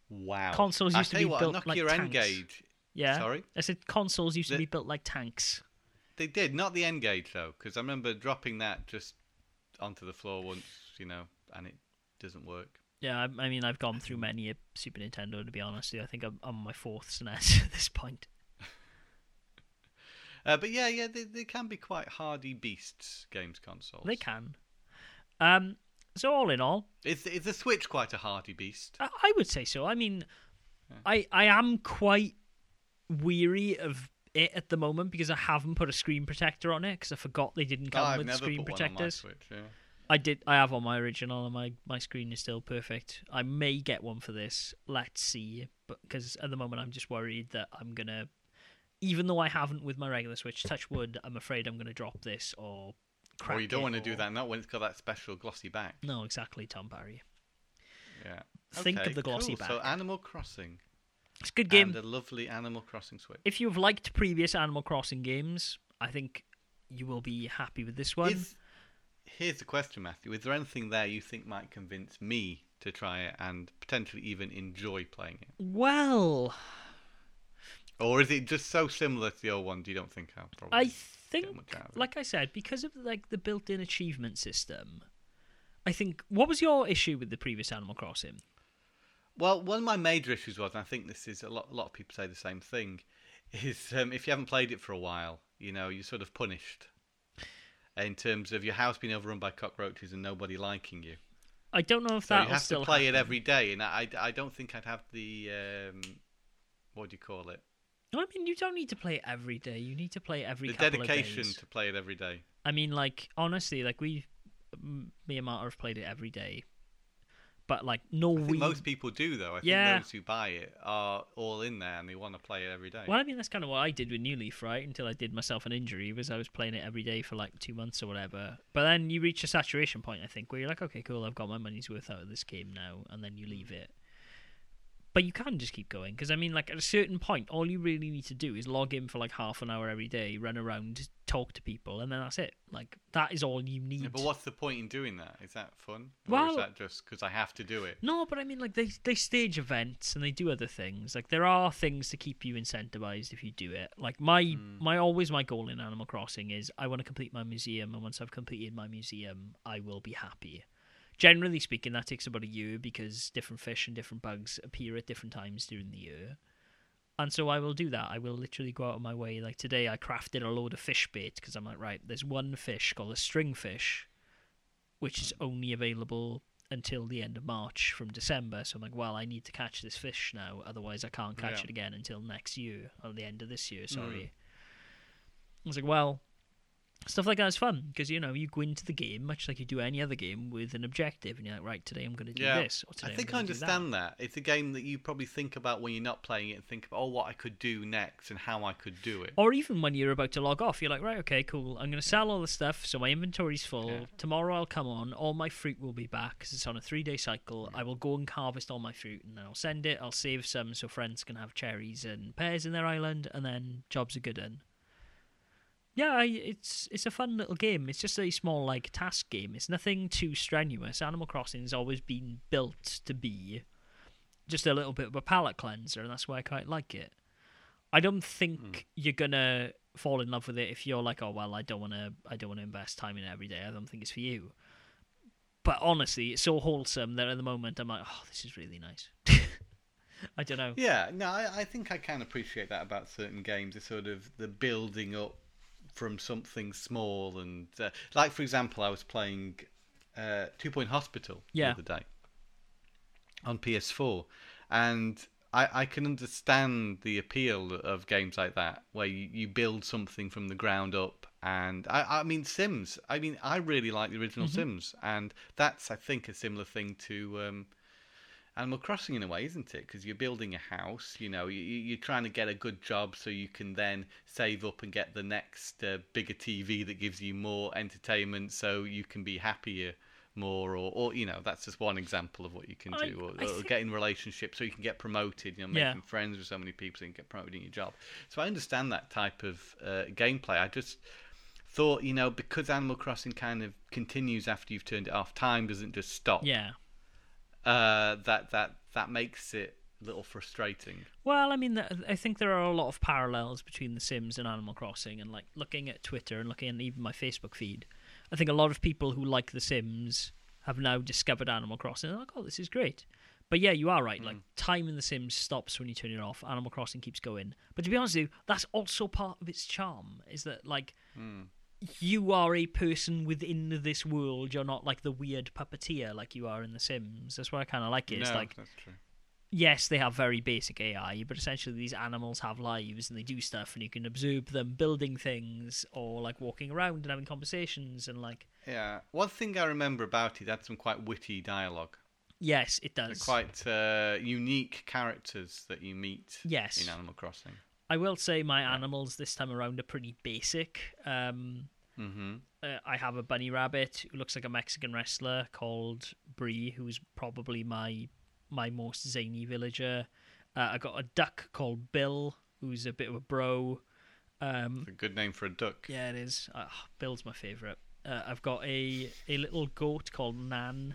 wow. Consoles used to be what, built like tanks. Yeah, Sorry? I said consoles used to be built like tanks. They did, not the N-Gage though, because I remember dropping that just onto the floor once, you know, and it doesn't work. Yeah, I, I mean, I've gone through many a Super Nintendo to be honest. I think I'm on my fourth SNES at this point. Uh, but yeah, yeah, they, they can be quite hardy beasts, games consoles. They can. Um, so all in all, Is is the Switch quite a hardy beast? I, I would say so. I mean, I I am quite weary of it at the moment because I haven't put a screen protector on it because I forgot they didn't come Oh, with screen put one on my protectors. Switch. Yeah. I did. I have on my original, and my my screen is still perfect. I may get one for this. Let's see, but because at the moment I'm just worried that I'm gonna, even though I haven't with my regular Switch, touch wood, I'm afraid I'm gonna drop this or. Crack Or you don't want to do that, not when it's got that special glossy back. No, exactly, Tom Parry. Yeah. Think Okay, of the glossy cool. So back. Animal Crossing. It's a good game. And a lovely Animal Crossing Switch. If you've liked previous Animal Crossing games, I think you will be happy with this one. Is, here's the question, Matthew. Is there anything there you think might convince me to try it and potentially even enjoy playing it? Well, Or is it just so similar to the old one? Do you don't think I'll probably I think, much out of it? like I said, because of like the built-in achievement system, I think. What was your issue with the previous Animal Crossing? Well, one of my major issues was, and I think this is a lot. A lot of people say the same thing, is um, if you haven't played it for a while, you know, you're sort of punished in terms of your house being overrun by cockroaches and nobody liking you. I don't know if So that you have to play it every day, and I, I don't think I'd have the um, what do you call it? No, I mean you don't need to play it every day. You need to play it every the couple dedication of days. to play it every day. I mean, like honestly, like we, me and Marta have played it every day, but like no I think most people do, though. I Yeah. think those who buy it are all in there and they want to play it every day. Well, I mean that's kind of what I did with New Leaf, right? Until I did myself an injury, was I was playing it every day for like two months or whatever. But then you reach a saturation point, I think, where you're like, okay, cool, I've got my money's worth out of this game now, and then you leave it. But you can just keep going because I mean, like at a certain point, all you really need to do is log in for like half an hour every day, run around, talk to people, and then that's it. Like that is all you need. Yeah, but what's the point in doing that? Is that fun? or Well- is that just because I have to do it? No, but I mean, like they they stage events and they do other things. Like there are things to keep you incentivized if you do it. Like my Hmm. my always my goal in Animal Crossing is I want to complete my museum, and once I've completed my museum, I will be happy. Generally speaking, that takes about a year because different fish and different bugs appear at different times during the year. And so I will do that. I will literally go out of my way. Like today, I crafted a load of fish bait because I'm like, right, there's one fish called a stringfish, which is only available until the end of March from December. So I'm like, well, I need to catch this fish now, otherwise I can't catch Yeah. it again until next year or the end of this year. Sorry. Mm. I was like, well, stuff like that is fun because you know you go into the game much like you do any other game with an objective, and you're like, right, today I'm going to do Yeah. this. Or today I think I gonna that. understand that. It's a game that you probably think about when you're not playing it and think about, oh, what I could do next and how I could do it. Or even when you're about to log off, you're like, right, okay, cool. I'm going to sell all the stuff, so my inventory's full. Yeah. Tomorrow I'll come on. All my fruit will be back because it's on a three day cycle. I will go and harvest all my fruit, and then I'll send it. I'll save some so friends can have cherries and pears in their island, and then jobs are good done. Yeah, I, it's it's a fun little game. It's just a small like task game. It's nothing too strenuous. Animal Crossing has always been built to be just a little bit of a palate cleanser, and that's why I quite like it. I don't think hmm. you're gonna fall in love with it if you're like, oh well, I don't want to, I don't want to invest time in it every day. I don't think it's for you. But honestly, it's so wholesome that at the moment I'm like, oh, this is really nice. I don't know. Yeah, no, I, I think I can appreciate that about certain games. The sort of the building up from something small, and uh, like for example, I was playing uh, Two Point Hospital Yeah. the other day on PS4, and I, I can understand the appeal of games like that, where you, you build something from the ground up. And I, I mean, Sims. I mean, I really like the original Sims, and that's I think a similar thing to. Um, Animal Crossing in a way, isn't it? Because you're building a house, you know, you, you're trying to get a good job so you can then save up and get the next uh, bigger TV that gives you more entertainment so you can be happier more or, or you know that's just one example of what you can do or, I or think- get in relationships so you can get promoted you know making Yeah. friends with so many people so you can get promoted in your job so i understand that type of uh, gameplay i just thought you know because animal crossing kind of continues after you've turned it off time doesn't just stop Yeah. Uh, that that that makes it a little frustrating. Well, I mean, I think there are a lot of parallels between The Sims and Animal Crossing, and like looking at Twitter and looking at even my Facebook feed, I think a lot of people who like The Sims have now discovered Animal Crossing. They're like, oh, this is great. But yeah, you are right. Like time in The Sims stops when you turn it off. Animal Crossing keeps going. But to be honest with you, that's also part of its charm. Is that like you are a person within this world. You're not like the weird puppeteer like you are in The Sims. That's why I kind of like it. It's no, like that's true. yes, they have very basic AI, but essentially these animals have lives and they do stuff, and you can observe them building things or like walking around and having conversations and like Yeah, one thing I remember about it had some quite witty dialogue. yes, it They're does. quite uh, unique characters that you meet Yes. in Animal Crossing. I will say my animals this time around are pretty basic. Um, hmm uh, I have a bunny rabbit who looks like a Mexican wrestler called Bree, who's probably my my most zany villager. Uh, I got a duck called Bill, who's a bit of a bro. Um, A good name for a duck. Yeah, it is. Uh, Bill's my favourite. Uh, I've got a a little goat called Nan,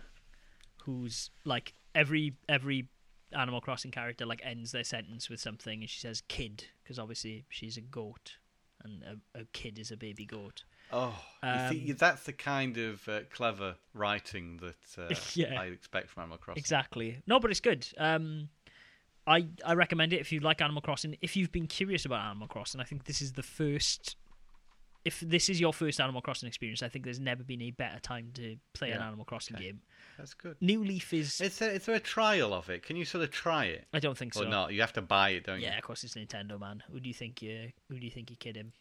who's like every every Animal Crossing character like ends their sentence with something, and she says "kid" because obviously she's a goat, and a, a kid is a baby goat. Oh, you see, Um, that's the kind of uh, clever writing that uh, Yeah. I expect from Animal Crossing. Exactly. No, but it's good. Um, I I recommend it if you like Animal Crossing. If you've been curious about Animal Crossing, I think this is the first. If this is your first Animal Crossing experience, I think there's never been a better time to play an Animal Crossing okay. game. That's good. New Leaf is. Is there, is there a trial of it? Can you sort of try it I don't think so. or not? You have to buy it, don't you? Yeah, of course it's Nintendo, man. Who do you think you? Who do you think you kid him?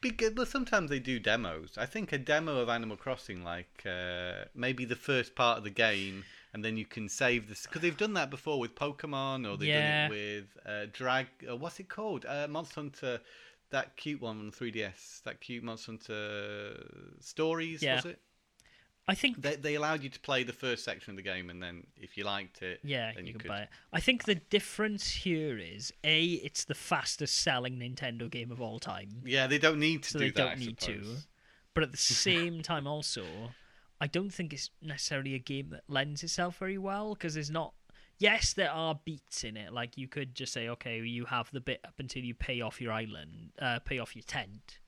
Because, but sometimes they do demos. I think a demo of Animal Crossing, like uh, maybe the first part of the game, and then you can save this because they've done that before with Pokemon, or they've Yeah. done it with uh, Drag. Uh, what's it called? Uh, Monster Hunter. That cute one on 3DS. That cute Monster Hunter Stories. Yeah. Was it? I think. They, they allowed you to play the first section of the game, and then if you liked it, yeah, then you, you, can could. buy it. I think the difference here is a it's the fastest selling Nintendo game of all time. Yeah, they don't need to so do they that. don't I need to. But at the same time, also, I don't think it's necessarily a game that lends itself very well because there's not. Yes, there are beats in it. Like you could just say, okay, you have the bit up until you pay off your island, uh, pay off your tent.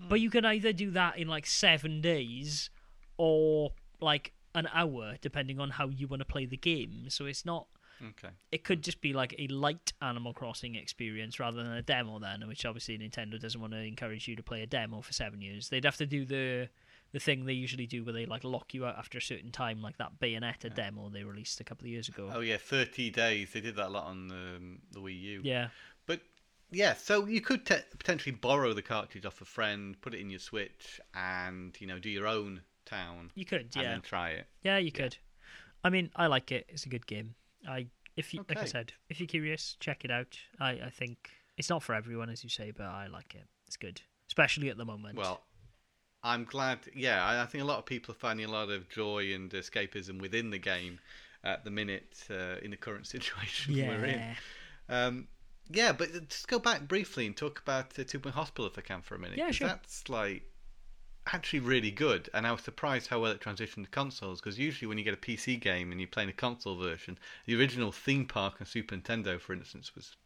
Hmm. But you can either do that in like seven days, or like an hour depending on how you want to play the game. So it's not. Okay. It could just be like a light Animal Crossing experience rather than a demo, then, which obviously Nintendo doesn't want to encourage you to play a demo for seven years. They'd have to do the the thing they usually do where they like lock you out after a certain time, like that Bayonetta demo they released a couple of years ago. Oh yeah, thirty days. They did that a lot on um, the Wii U. Yeah, But yeah, so you could te- potentially borrow the cartridge off a friend, put it in your Switch, and you know do your own town, you could. and Yeah, then try it. yeah, you could. I mean, I like it. It's a good game. I if you like I said, if you're curious, check it out. I I think it's not for everyone, as you say, but I like it. It's good, especially at the moment. Well, I'm glad. Yeah, I, I think a lot of people are finding a lot of joy and escapism within the game at the minute uh, in the current situation we're in. yeah, Um, yeah, but just go back briefly and talk about uh, Two Point Hospital if I can for a minute. Yeah, sure. That's like actually really good, and I was surprised how well it transitioned to consoles. Because usually when you get a PC game and you're playing a console version, the original theme park on Super Nintendo, for instance, was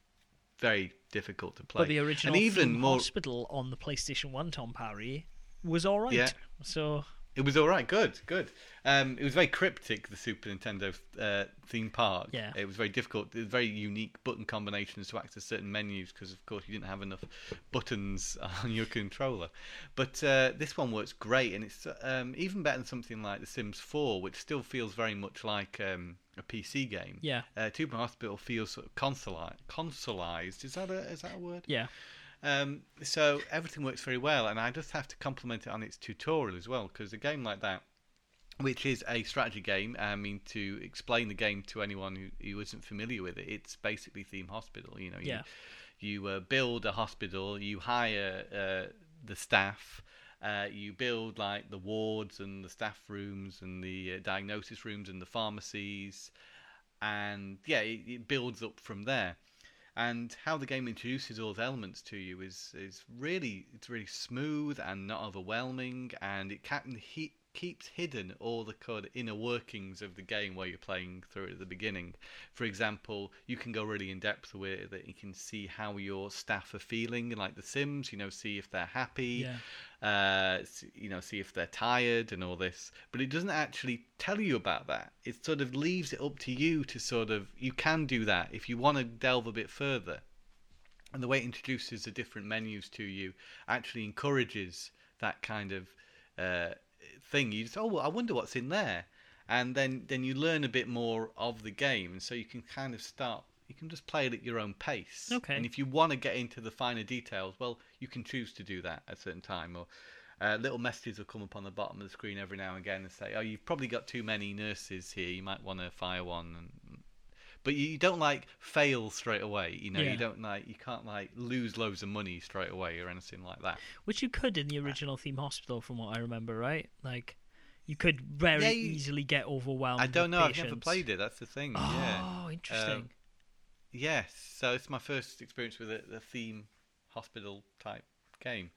very difficult to play. but the original and even more, Hospital on the PlayStation One, Tom Parry, was all right. Yeah. So it was all right. Good, good. Um, it was very cryptic. The Super Nintendo uh, theme park. Yeah. It was very difficult. Was very unique button combinations to access certain menus because, of course, you didn't have enough buttons on your controller. But uh, this one works great, and it's um, even better than something like The Sims 4, which still feels very much like um, a PC game. yeah, Uh, Two Point Hospital feels sort of consolized. Is that a is that a word? yeah, Um, so everything works very well, and I just have to compliment it on its tutorial as well, because a game like that, which is a strategy game, I mean, to explain the game to anyone who, who isn't familiar with it, it's basically Theme Hospital. You know, you, Yeah. you uh, build a hospital, you hire uh, the staff. Uh, you build like the wards and the staff rooms and the uh, diagnosis rooms and the pharmacies, and yeah, it, it builds up from there and how the game introduces all those elements to you is is really it's really smooth and not overwhelming and it can he keeps hidden all the kind of inner workings of the game while you're playing through it at the beginning. For example, you can go really in depth with it that you can see how your staff are feeling, like The Sims. You know, see if they're happy, yeah. uh, you know, see if they're tired and all this. But it doesn't actually tell you about that. It sort of leaves it up to you to sort of, you can do that if you want to delve a bit further. And the way it introduces the different menus to you actually encourages that kind of uh, thing. You just, oh, well, I wonder what's in there. And then, then you learn a bit more of the game. And so you can kind of start you can just play it at your own pace. Okay. And if you want to get into the finer details, well, you can choose to do that at a certain time. Or uh, little messages will come up on the bottom of the screen every now and again and say, "Oh, you've probably got too many nurses here. You might want to fire one." And, but you don't like fail straight away. You know, Yeah. you don't like you can't like lose loads of money straight away or anything like that. Which you could in the uh, original theme hospital, from what I remember, right? Like, you could very Yeah, you- easily get overwhelmed. I don't know. I've never played it. That's the thing. Oh, yeah. interesting. Yes, so it's my first experience with a, the theme hospital type game.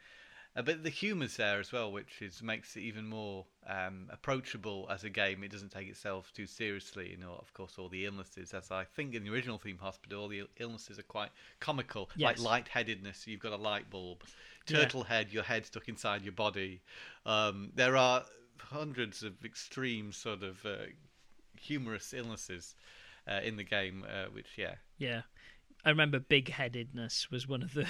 Uh, but the humour's there as well, which is makes it even more um, approachable as a game. It doesn't take itself too seriously. You know, of course, all the illnesses, as I think in the original theme hospital, all the illnesses are quite comical, like Yes. lightheadedness. You've got a light bulb, Yeah. turtle head, your head stuck inside your body. Um, there are hundreds of extreme sort of uh, humorous illnesses uh, in the game, uh, which yeah, yeah. I remember big headedness was one of the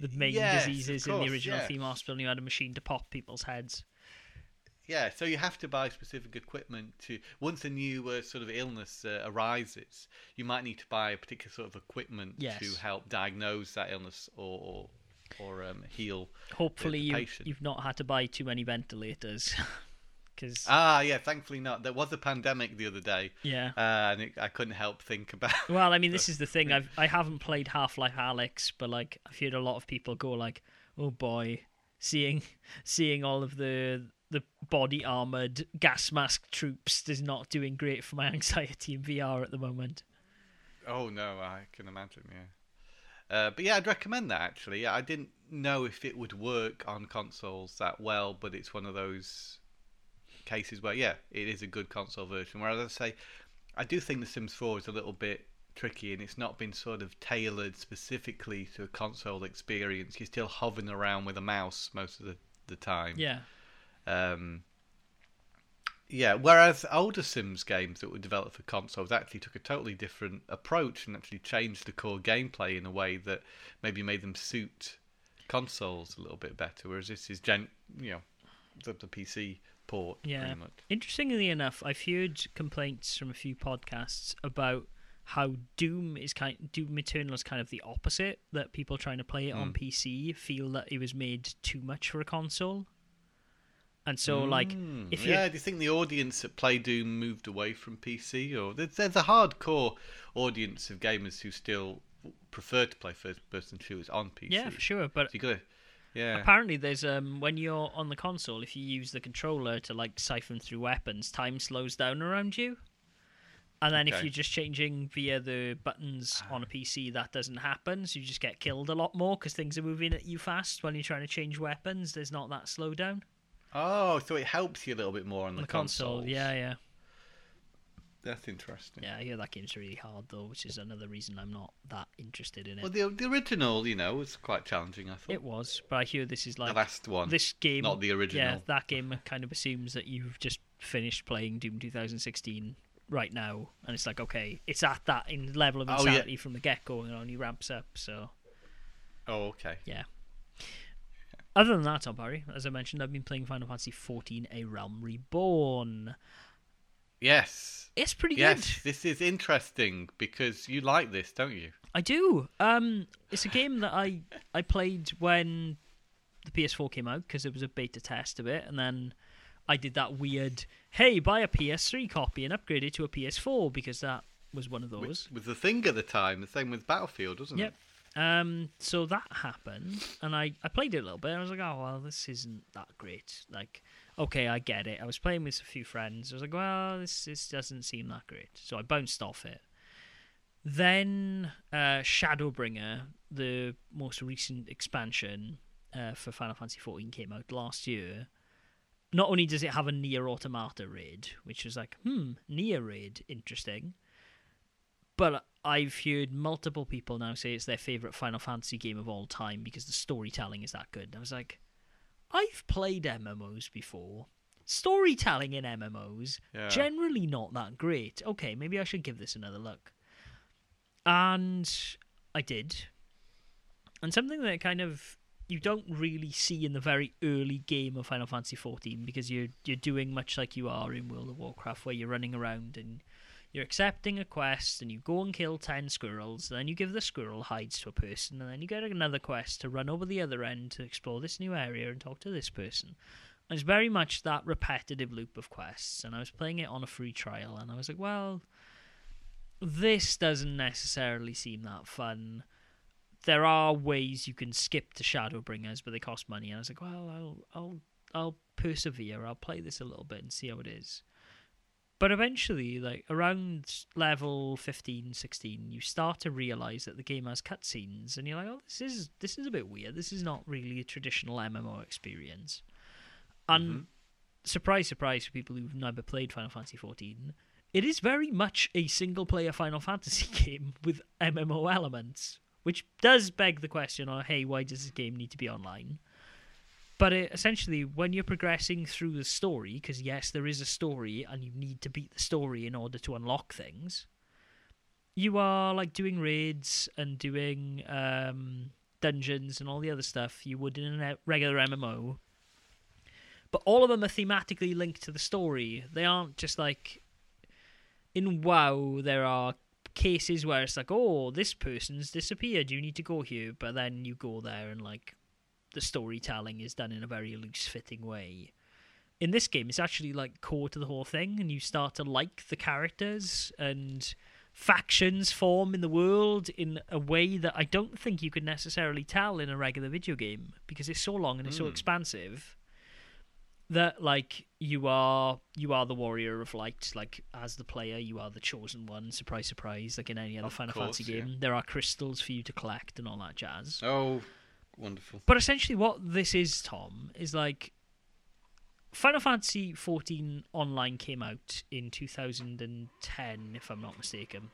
the main Yes, diseases in the original yeah. theme hospital. and You had a machine to pop people's heads. Yeah, so you have to buy specific equipment to. Once a new uh, sort of illness uh, arises, you might need to buy a particular sort of equipment Yes. to help diagnose that illness or or, or um, heal. Hopefully, you, patient. you've not had to buy too many ventilators. Because, Ah, yeah, thankfully not. There was a pandemic the other day, yeah. uh, and it, I couldn't help think about. Well, I mean, this is the thing. I've I haven't played Half Life Alyx, but like I've heard a lot of people go like, "Oh boy, seeing seeing all of the the body armored gas mask troops is not doing great for my anxiety in VR at the moment." Oh no, I can imagine. Yeah, uh, but yeah, I'd recommend that actually. I didn't know if it would work on consoles that well, but it's one of those cases where yeah, it is a good console version. Whereas I say, I do think The Sims 4 is a little bit tricky, and it's not been sort of tailored specifically to a console experience. You're still hovering around with a mouse most of the the time. Yeah, Um, Yeah, whereas older Sims games that were developed for consoles actually took a totally different approach and actually changed the core gameplay in a way that maybe made them suit consoles a little bit better. Whereas this is gen, you know, the, the PC port. Yeah. Interestingly enough, I've heard complaints from a few podcasts about how Doom is kind Doom Eternal is kind of the opposite. That people trying to play it on Mm. PC feel that it was made too much for a console. And so, like, Mm, if you yeah, do you think the audience that Play Doom moved away from PC, or there's, there's a hardcore audience of gamers who still prefer to play first-person shooters on PC? yeah, for sure. But So you gotta, yeah. apparently, there's um when you're on the console, if you use the controller to like siphon through weapons, time slows down around you. And then if you're just changing via the buttons on a PC, that doesn't happen. So you just get killed a lot more because things are moving at you fast when you're trying to change weapons. There's not that slowdown Oh, so it helps you a little bit more on on the, the console. Yeah, yeah, that's interesting. yeah. I hear that game's really hard though, which is another reason I'm not that interested in it. Well, the the original, you know, was quite challenging. I thought it was, but I hear this is like the last one, this game. not the original. Yeah, that game kind of assumes that you've just finished playing Doom 2016 right now, and it's like okay, it's at that in level of Oh, yeah. from the get go, and it only ramps up. So Oh, okay. Yeah. Other than that, Tom Parry, as I mentioned, I've been playing Final Fantasy 14: A Realm Reborn. Yes, It's pretty yes. good. This is interesting because you like this, don't you? I do. Um, it's a game that I I played when the PS4 came out because it was a beta test of it, and then I did that weird, hey, buy a PS3 copy and upgrade it to a PS4 because that was one of those. Was, was the thing at the time the same with Battlefield, wasn't Yep. it? Um, so that happened, and I, I played it a little bit. And I was like, oh well, this isn't that great. Like, okay, I get it. I was playing with a few friends. I was like, well, this this doesn't seem that great. So I bounced off it. Then uh, Shadowbringer, the most recent expansion uh, for Final Fantasy XIV, came out last year. Not only does it have a Nier Automata raid, which was like, hmm, Nier raid, interesting. But I've heard multiple people now say it's their favorite Final Fantasy game of all time because the storytelling is that good. And I was like, I've played MMOs before. Storytelling in MMOs Yeah. generally not that great. Okay, maybe I should give this another look. And I did. And something that kind of you don't really see in the very early game of Final Fantasy XIV because you're you're doing much like you are in World of Warcraft, where you're running around and you're accepting a quest and you go and kill 10 squirrels, then you give the squirrel hides to a person, and then you get another quest to run over the other end to explore this new area and talk to this person. And it's very much that repetitive loop of quests. And I was playing it on a free trial, and I was like, well, this doesn't necessarily seem that fun. There are ways you can skip to Shadowbringers, but they cost money. And I was like, well, I'll, I'll, I'll persevere. I'll play this a little bit and see how it is. But eventually, like around level 15, 16, you start to realize that the game has cutscenes, and you're like, "Oh, this is this is a bit weird. This is not really a traditional MMO experience." And Mhm. surprise, surprise for people who've never played Final Fantasy 14, it is very much a single-player Final Fantasy game with MMO elements, which does beg the question: "Oh, hey, why does this game need to be online?" But it, essentially, when you're progressing through the story, because yes, there is a story, and you need to beat the story in order to unlock things, you are like doing raids and doing um, dungeons and all the other stuff you would in a regular MMO. But all of them are thematically linked to the story. They aren't just like in WoW. There are cases where it's like, oh, this person's disappeared. You need to go here, but then you go there and like the storytelling is done in a very loose fitting way. In this game, it's actually like core to the whole thing, and you start to like the characters and factions form in the world in a way that I don't think you could necessarily tell in a regular video game because it's so long and it's so Mm. expansive that like you are you are the warrior of light like as the player you are the chosen one surprise surprise like in any other Of final course, fantasy yeah. game there are crystals for you to collect and all that jazz Oh, wonderful. but essentially, what this is, Tom, is like Final Fantasy XIV Online came out in 2010, if I'm not mistaken.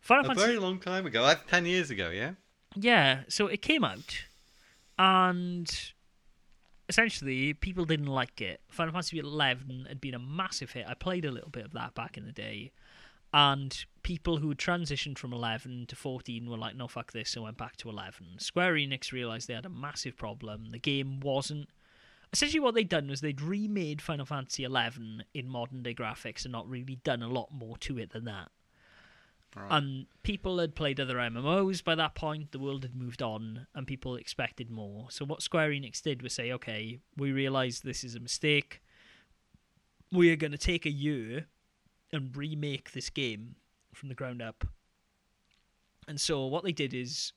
Final A Fantasy, very long time ago. That's ten years ago. Yeah. yeah. So it came out, and essentially people didn't like it. Final Fantasy Eleven had been a massive hit. I played a little bit of that back in the day, and people who transitioned from 11 to 14 were like, no, fuck this, and went back to 11. Square Enix realized they had a massive problem. The game wasn't. Essentially, what they'd done was they'd remade Final Fantasy 11 in modern day graphics and not really done a lot more to it than that. Right. And people had played other MMOs by that point, the world had moved on, and people expected more. So, what Square Enix did was say, okay, we realize this is a mistake. We are going to take a year and remake this game from the ground up. And so what they did is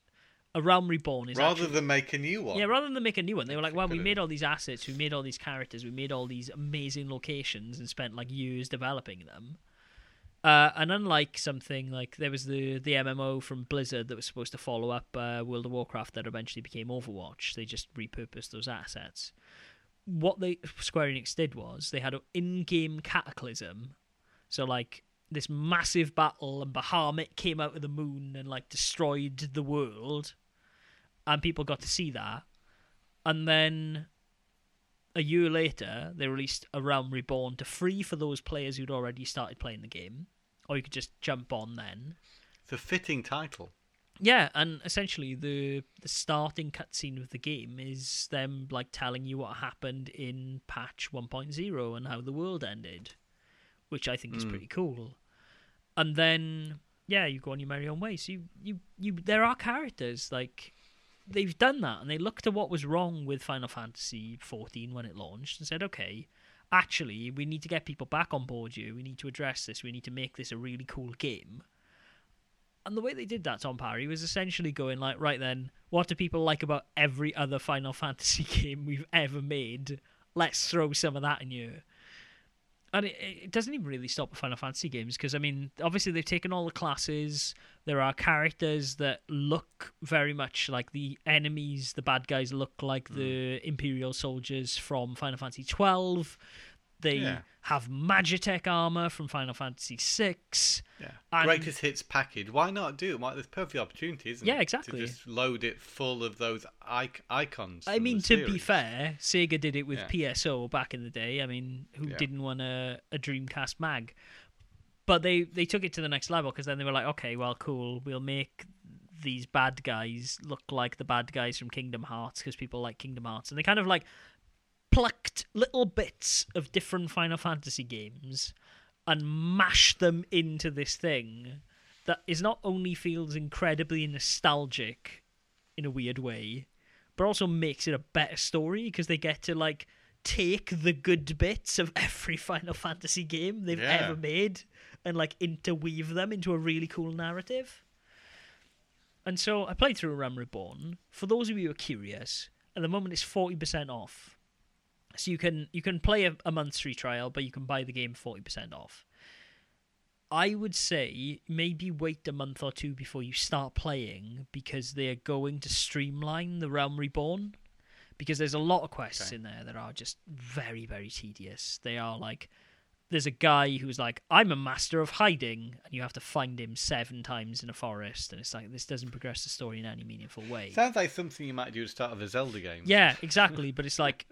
a Realm Reborn is rather actually, than make a new one. yeah, rather than make a new one, they were like, well, we made all these assets, we made all these characters, we made all these amazing locations, and spent like years developing them. Uh, and unlike something like there was the the MMO from Blizzard that was supposed to follow up uh, World of Warcraft that eventually became Overwatch, they just repurposed those assets. What they Square Enix did was they had an in-game cataclysm, so like this massive battle and Bahamut came out of the moon and like destroyed the world, and people got to see that. And then a year later, they released A Realm Reborn to free for those players who'd already started playing the game, or you could just jump on then. It's a fitting title. Yeah, and essentially the the starting cutscene of the game is them like telling you what happened in patch 1.0 and how the world ended, which I think is Mm. pretty cool. And then yeah, you go on your merry own way. So you you, you there are characters like they've done that and they looked at what was wrong with Final Fantasy 14 when it launched and said, okay, actually we need to get people back on board you. We need to address this. We need to make this a really cool game. And the way they did that, Tom Parry, was essentially going like, right then, what do people like about every other Final Fantasy game we've ever made? Let's throw some of that in you. And it, it doesn't even really stop at Final Fantasy games because I mean, obviously they've taken all the classes. There are characters that look very much like the enemies. The bad guys look like hmm. the Imperial soldiers from Final Fantasy twelve. They Yeah. have Magitech armor from Final Fantasy VI. Yeah. And- Greatest hits package. Why not do it? Why, there's perfect opportunity, isn't Yeah, it? exactly. To just load it full of those ic- icons. I mean, to be fair, Sega did it with Yeah. PSO back in the day. I mean, who Yeah. didn't want a, a Dreamcast mag? But they, they took it to the next level because then they were like, okay, well, cool. We'll make these bad guys look like the bad guys from Kingdom Hearts because people like Kingdom Hearts. And they kind of like plucked little bits of different Final Fantasy games and mashed them into this thing that is not only feels incredibly nostalgic in a weird way, but also makes it a better story because they get to like take the good bits of every Final Fantasy game they've Yeah. ever made and like interweave them into a really cool narrative. And so I played through Realm Reborn. For those of you who are curious, at the moment it's forty percent off. So you can you can play a, a month's free trial, but you can buy the game forty percent off. I would say maybe wait a month or two before you start playing because they're going to streamline the Realm Reborn. Because there's a lot of quests Okay. in there that are just very, very tedious. They are like there's a guy who's like, I'm a master of hiding, and you have to find him seven times in a forest, and it's like this doesn't progress the story in any meaningful way. Sounds like something you might do at the start of a Zelda game. Yeah, exactly. But it's like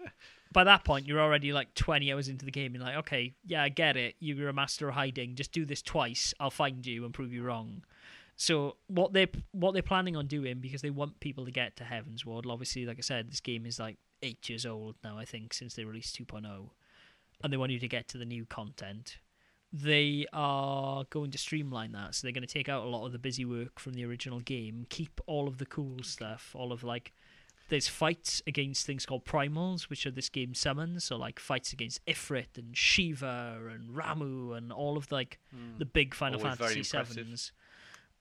by that point you're already like 20 hours into the game and like, okay, yeah, I get it. You're a master of hiding. Just do this twice. I'll find you and prove you wrong. So what they what they're planning on doing because they want people to get to Heavensward. Obviously, like I said, this game is like eight years old now. I think since they released 2.0, and they want you to get to the new content. They are going to streamline that, so they're going to take out a lot of the busy work from the original game, keep all of the cool stuff, all of like there's fights against things called primals, which are this game's summons. So like fights against Ifrit and Shiva and Ramuh and all of like hmm. the big Final Always Fantasy sevens,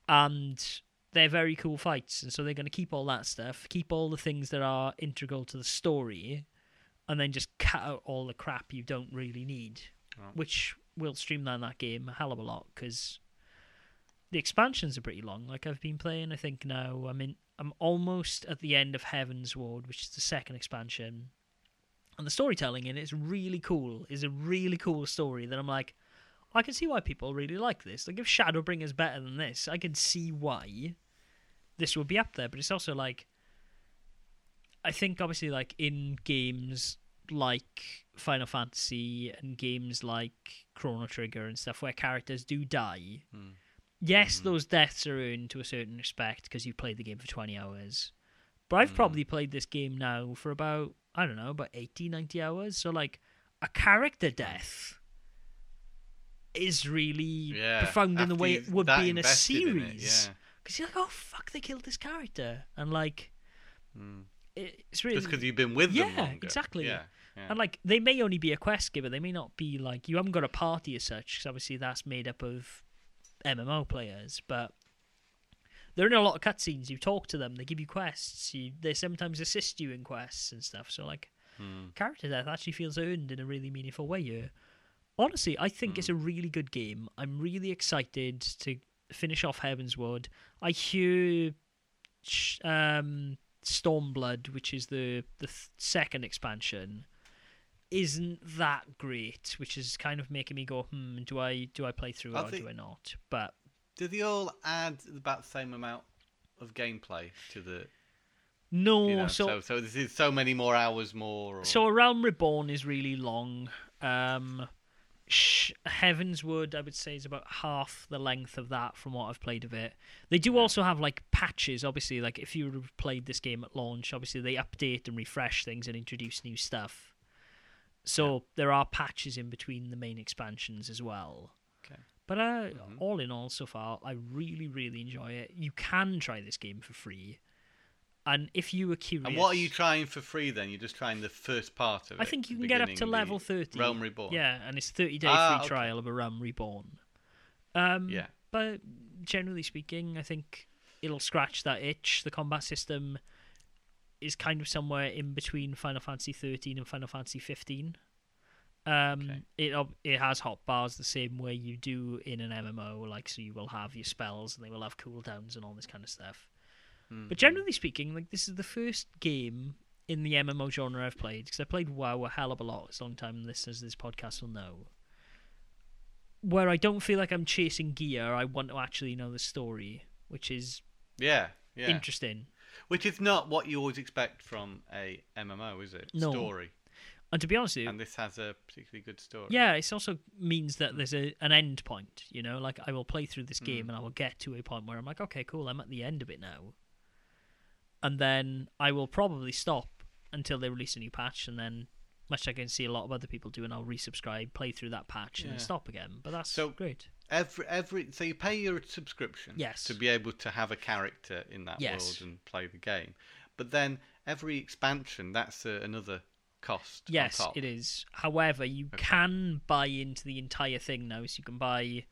and they're very cool fights. And so they're going to keep all that stuff, keep all the things that are integral to the story, and then just cut out all the crap you don't really need, Right. which will streamline that game a hell of a lot because the expansions are pretty long. Like I've been playing, I think now I'm in. I'm almost at the end of Heavensward, which is the second expansion, and the storytelling in it is really cool. Is a really cool story that I'm like, I can see why people really like this. Like if Shadowbringers better than this, I can see why this would be up there. But it's also like, I think obviously like in games like Final Fantasy and games like Chrono Trigger and stuff where characters do die. Hmm. Yes, Mhm. those deaths are earned to a certain respect because you've played the game for 20 hours. But I've Mhm. probably played this game now for about, I don't know, about 80, 90 hours. So, like, a character death is really Yeah. profound in the way it would be in a invested in it, series. yeah. Because you're like, oh, fuck, they killed this character. And, like, Mm. it's really. Just because you've been with them Yeah, longer. exactly. Yeah. yeah. And like they may only be a quest giver, they may not be like you haven't got a party as such, because obviously that's made up of MMO players. But they're in a lot of cutscenes. You talk to them, they give you quests. You, they sometimes assist you in quests and stuff. So like Hmm. character death actually feels earned in a really meaningful way here. Honestly, I think it's a really good game. I'm really excited to finish off Heavensward. I hear um, Stormblood, which is the the th- second expansion, isn't that great, which is kind of making me go, hmm, do I do I play through I or think- do I not? But Do they all add about the same amount of gameplay to the? no, You know, so so so this is so many more hours more. Or... So A Realm Reborn is really long. Um, Sh- Heavensward, I would say, is about half the length of that from what I've played of it. They do also have like patches. Obviously, like if you played this game at launch, obviously they update and refresh things and introduce new stuff. So there are patches in between the main expansions as well. Okay. But uh, Mhm. all in all, so far, I really, really enjoy it. You can try this game for free. And if you were curious, And what are you trying for free then? You're just trying the first part of it. I think you can get up to level 30. Realm Reborn. Yeah, and it's 30 day Ah, free okay. trial of a Realm Reborn. Um, Yeah. But generally speaking, I think it'll scratch that itch. The combat system is kind of somewhere in between Final Fantasy 13 and Final Fantasy 15. Um, Okay. it it has hot bars the same way you do in an MMO, like so you will have your spells and they will have cooldowns and all this kind of stuff. Mhm. But generally speaking, like this is the first game in the MMO genre I've played because I played WoW a hell of a lot. As long time listeners to this podcast will know, where I don't feel like I'm chasing gear. I want to actually know the story, which is yeah, yeah. interesting. Which is not what you always expect from a MMO, is it? No. Story. And to be honest with you, And this has a particularly good story. yeah, it also means that there's a an end point. You know, like I will play through this game Mm. and I will get to a point where I'm like, okay, cool, I'm at the end of it now. And then I will probably stop until they release a new patch, and then, much like I can see a lot of other people doing, I'll resubscribe, play through that patch, and then Yeah. stop again. But that's So- great. Every every so you pay your subscription Yes. to be able to have a character in that Yes. world and play the game. But then every expansion that's uh, another cost. Yes, on top. it is. However, you Okay. can buy into the entire thing now, so you can buy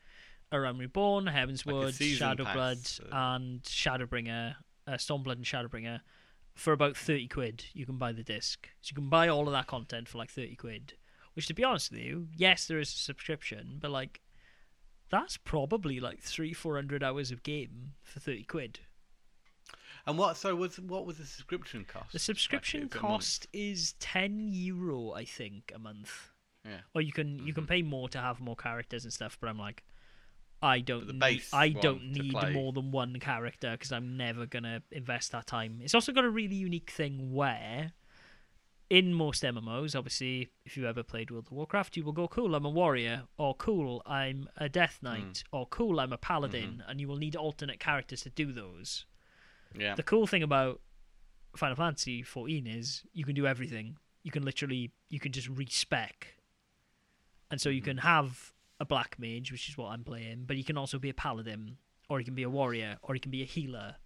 A Realm Reborn, Heaven's Like a Shadowblood, uh, and Shadowbringer, uh, Stormblood and Shadowbringer for about 30 quid. You can buy the disc. So you can buy all of that content for like 30 quid. Which, to be honest with you, yes, there is a subscription, but like, that's probably like three, 400 hours of game for 30 quid. And what so was what was the subscription cost? The subscription actually, cost is 10 euro, I think, a month. Yeah. Or you can you can Mhm. pay more to have more characters and stuff, but I'm like, I don't need, I don't need more than one character because I'm never gonna invest that time. It's also got a really unique thing where, in most MMOs, obviously, if you ever played World of Warcraft, you will go, "Cool, I'm a warrior," or "Cool, I'm a Death Hmm. Knight," or "Cool, I'm a paladin," Mm-hmm. and you will need alternate characters to do those. Yeah. The cool thing about Final Fantasy 14 is you can do everything. You can literally you can just respec, and so you Mhm. can have a black mage, which is what I'm playing, but you can also be a paladin, or you can be a warrior, or you can be a healer.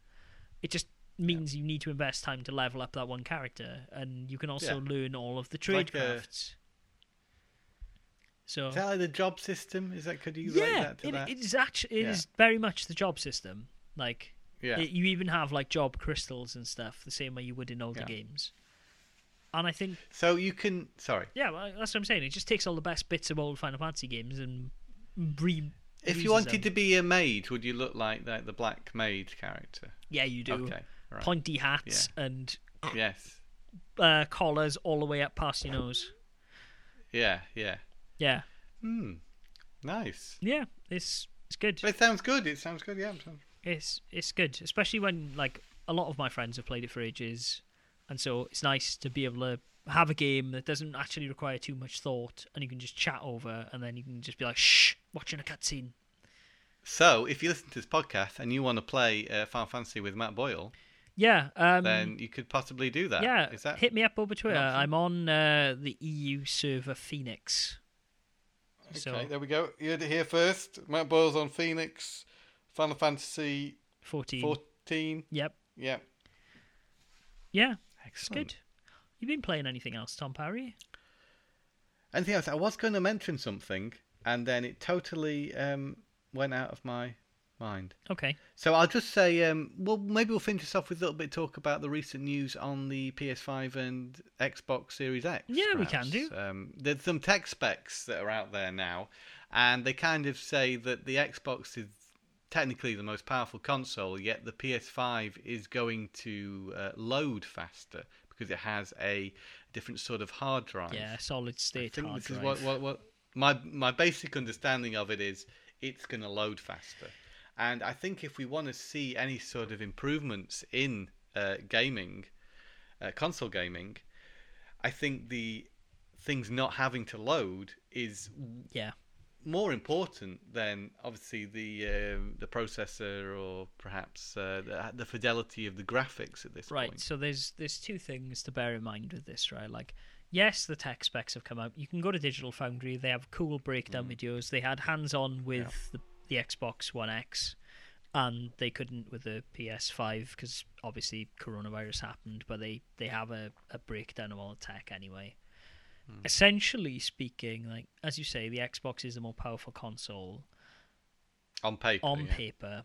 It just means you need to invest time to level up that one character, and you can also Yeah. learn all of the like uh, trade a- crafts. So Is that like the job system? Is that could you yeah, that to it, that? it is actually it Yeah. is very much the job system. Like yeah. it- you even have like job crystals and stuff, the same way you would in older Yeah. games. And I think, so you can sorry. yeah, well, that's what I'm saying. It just takes all the best bits of old Final Fantasy games and re. If you wanted them. to be a maid, would you look like that the black mage character? yeah, you do Okay. Right. pointy hats and yes. uh, collars all the way up past your nose. Yeah, yeah. Yeah, Hmm. Nice. yeah, it's it's good. It sounds good. It sounds good. Yeah. It's it's good, especially when like a lot of my friends have played it for ages, and so it's nice to be able to have a game that doesn't actually require too much thought, and you can just chat over, and then you can just be like, "Shh, watching a cutscene." So, if you listen to this podcast and you want to play uh, Final Fantasy with Matt Boyle, Yeah, um, then you could possibly do that. yeah, Is that hit me up over Twitter. I'm on uh, the EU server Phoenix. Okay, So there we go. You heard it here first. Matt Boyle's on Phoenix, Final Fantasy 14. 14. Yep. Yeah. Yeah, it's Excellent. good. You've been playing anything else, Tom Parry? Anything else? I was going to mention something, and then it totally um, went out of my mind. Okay. So I'll just say, um, well, maybe we'll finish this off with a little bit of talk about the recent news on the PS5 and Xbox Series X. Yeah, we can do. Um, there's some tech specs that are out there now, and they kind of say that the Xbox is technically the most powerful console, yet the PS5 is going to uh, load faster because it has a different sort of hard drive. Yeah, solid I state think hard this is what, what, what my my basic understanding of it is it's going to load faster, and I think if we want to see any sort of improvements in uh, gaming, uh, console gaming, I think the things not having to load is Yeah. more important than obviously the um the processor or perhaps uh, the, the fidelity of the graphics at this Right. point. Right. So there's there's two things to bear in mind with this, right? Like, yes, the tech specs have come out. You can go to Digital Foundry. They have cool breakdown videos. They had hands-on with the, the Xbox One X, and they couldn't with the PS5 because obviously coronavirus happened. But they they have a, a breakdown of all the tech anyway. Hmm. Essentially speaking, like as you say, the Xbox is the more powerful console On paper, on yeah. paper,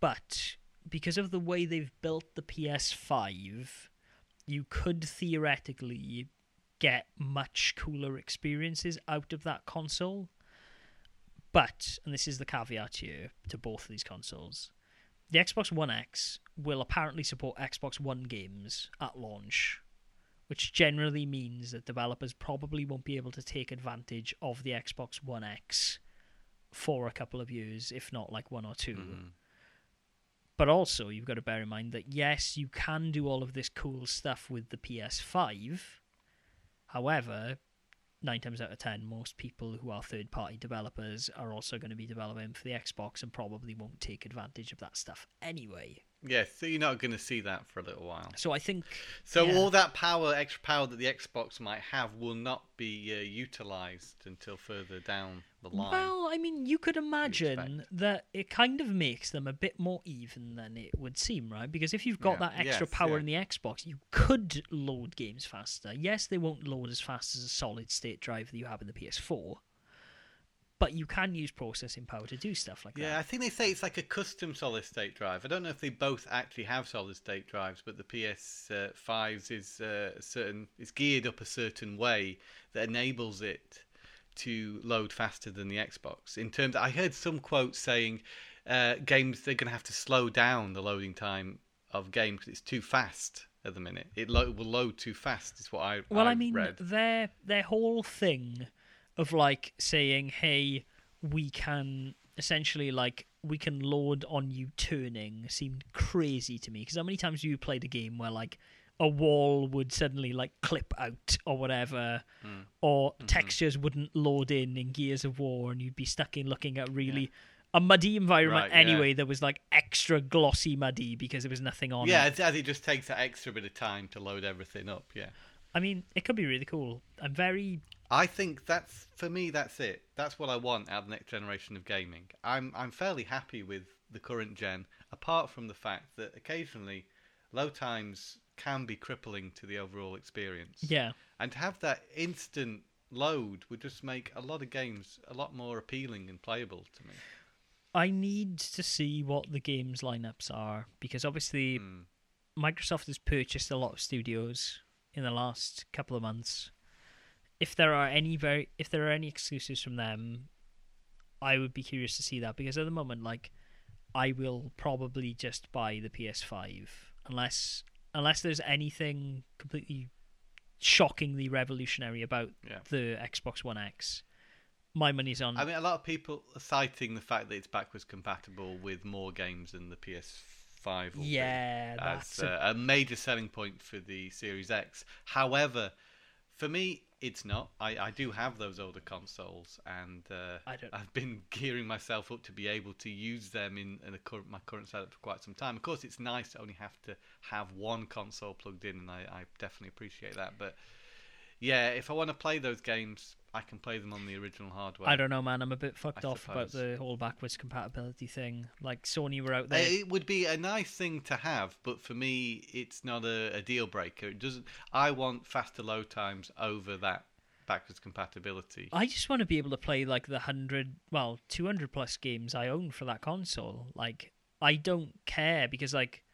but because of the way they've built the PS5, you could theoretically get much cooler experiences out of that console. But, and this is the caveat here to both of these consoles, the Xbox One X will apparently support Xbox One games at launch, which generally means that developers probably won't be able to take advantage of the Xbox One X for a couple of years, if not like one or 2 Mhm. But also, you've got to bear in mind that yes, you can do all of this cool stuff with the PS5. However, nine times out of ten, most people who are third party developers are also going to be developing for the Xbox and probably won't take advantage of that stuff anyway. Yes, so you're not going to see that for a little while. So I think So Yeah. all that power, extra power that the Xbox might have, will not be uh, utilized until further down the line. Well, I mean, you could imagine that it kind of makes them a bit more even than it would seem, right? Because if you've got Yeah, that extra yes, power yeah. in the Xbox, you could load games faster. Yes, they won't load as fast as a solid state drive that you have in the PS4, but you can use processing power to do stuff like yeah, that. Yeah, I think they say it's like a custom solid state drive. I don't know if they both actually have solid state drives, but the PS5's is uh, certain it's geared up a certain way that enables it to load faster than the Xbox. In terms, I heard some quotes saying uh, games they're going to have to slow down the loading time of games because it's too fast at the minute. It lo- will load too fast. Is what I Well, I I've mean, read. their their whole thing of like saying, "Hey, we can essentially like we can load on you turning," seemed crazy to me. Because how many times have you played a game where like a wall would suddenly like clip out or whatever, Hmm. or Mm-hmm. textures wouldn't load in in Gears of War, and you'd be stuck in looking at really. A muddy environment Right, yeah. anyway that was like extra glossy muddy because there was nothing on Yeah, it. as, as it just takes that extra bit of time to load everything up. Yeah. I mean, it could be really cool. I'm very I think that's for me. That's it. That's what I want out of the next generation of gaming. I'm I'm fairly happy with the current gen, apart from the fact that occasionally low times can be crippling to the overall experience. yeah. And to have that instant load would just make a lot of games a lot more appealing and playable to me. I need to see what the games lineups are because obviously Mm. Microsoft has purchased a lot of studios in the last couple of months. If there are any very if there are any exclusives from them, I would be curious to see that because at the moment like I will probably just buy the PS5 unless unless there's anything completely shockingly revolutionary about Yeah. the Xbox One X. My money's on I mean, a lot of people are citing the fact that it's backwards compatible with more games than the PS5 PS5 will Yeah, that's as uh, a major selling point for the Series X. However, for me, it's not. I, I do have those older consoles, and uh, I don't- I've been gearing myself up to be able to use them in, in current, my current setup for quite some time. Of course, it's nice to only have to have one console plugged in, and I, I definitely appreciate that. But yeah, if I want to play those games, I can play them on the original hardware. I don't know, man. I'm a bit fucked I off about the whole backwards compatibility thing. Like Sony were out there. Uh, it would be a nice thing to have, but for me, it's not a, a deal breaker. It doesn't. I want faster load times over that backwards compatibility. I just want to be able to play like the hundred, well, two hundred plus games I own for that console. Like, I don't care because, like,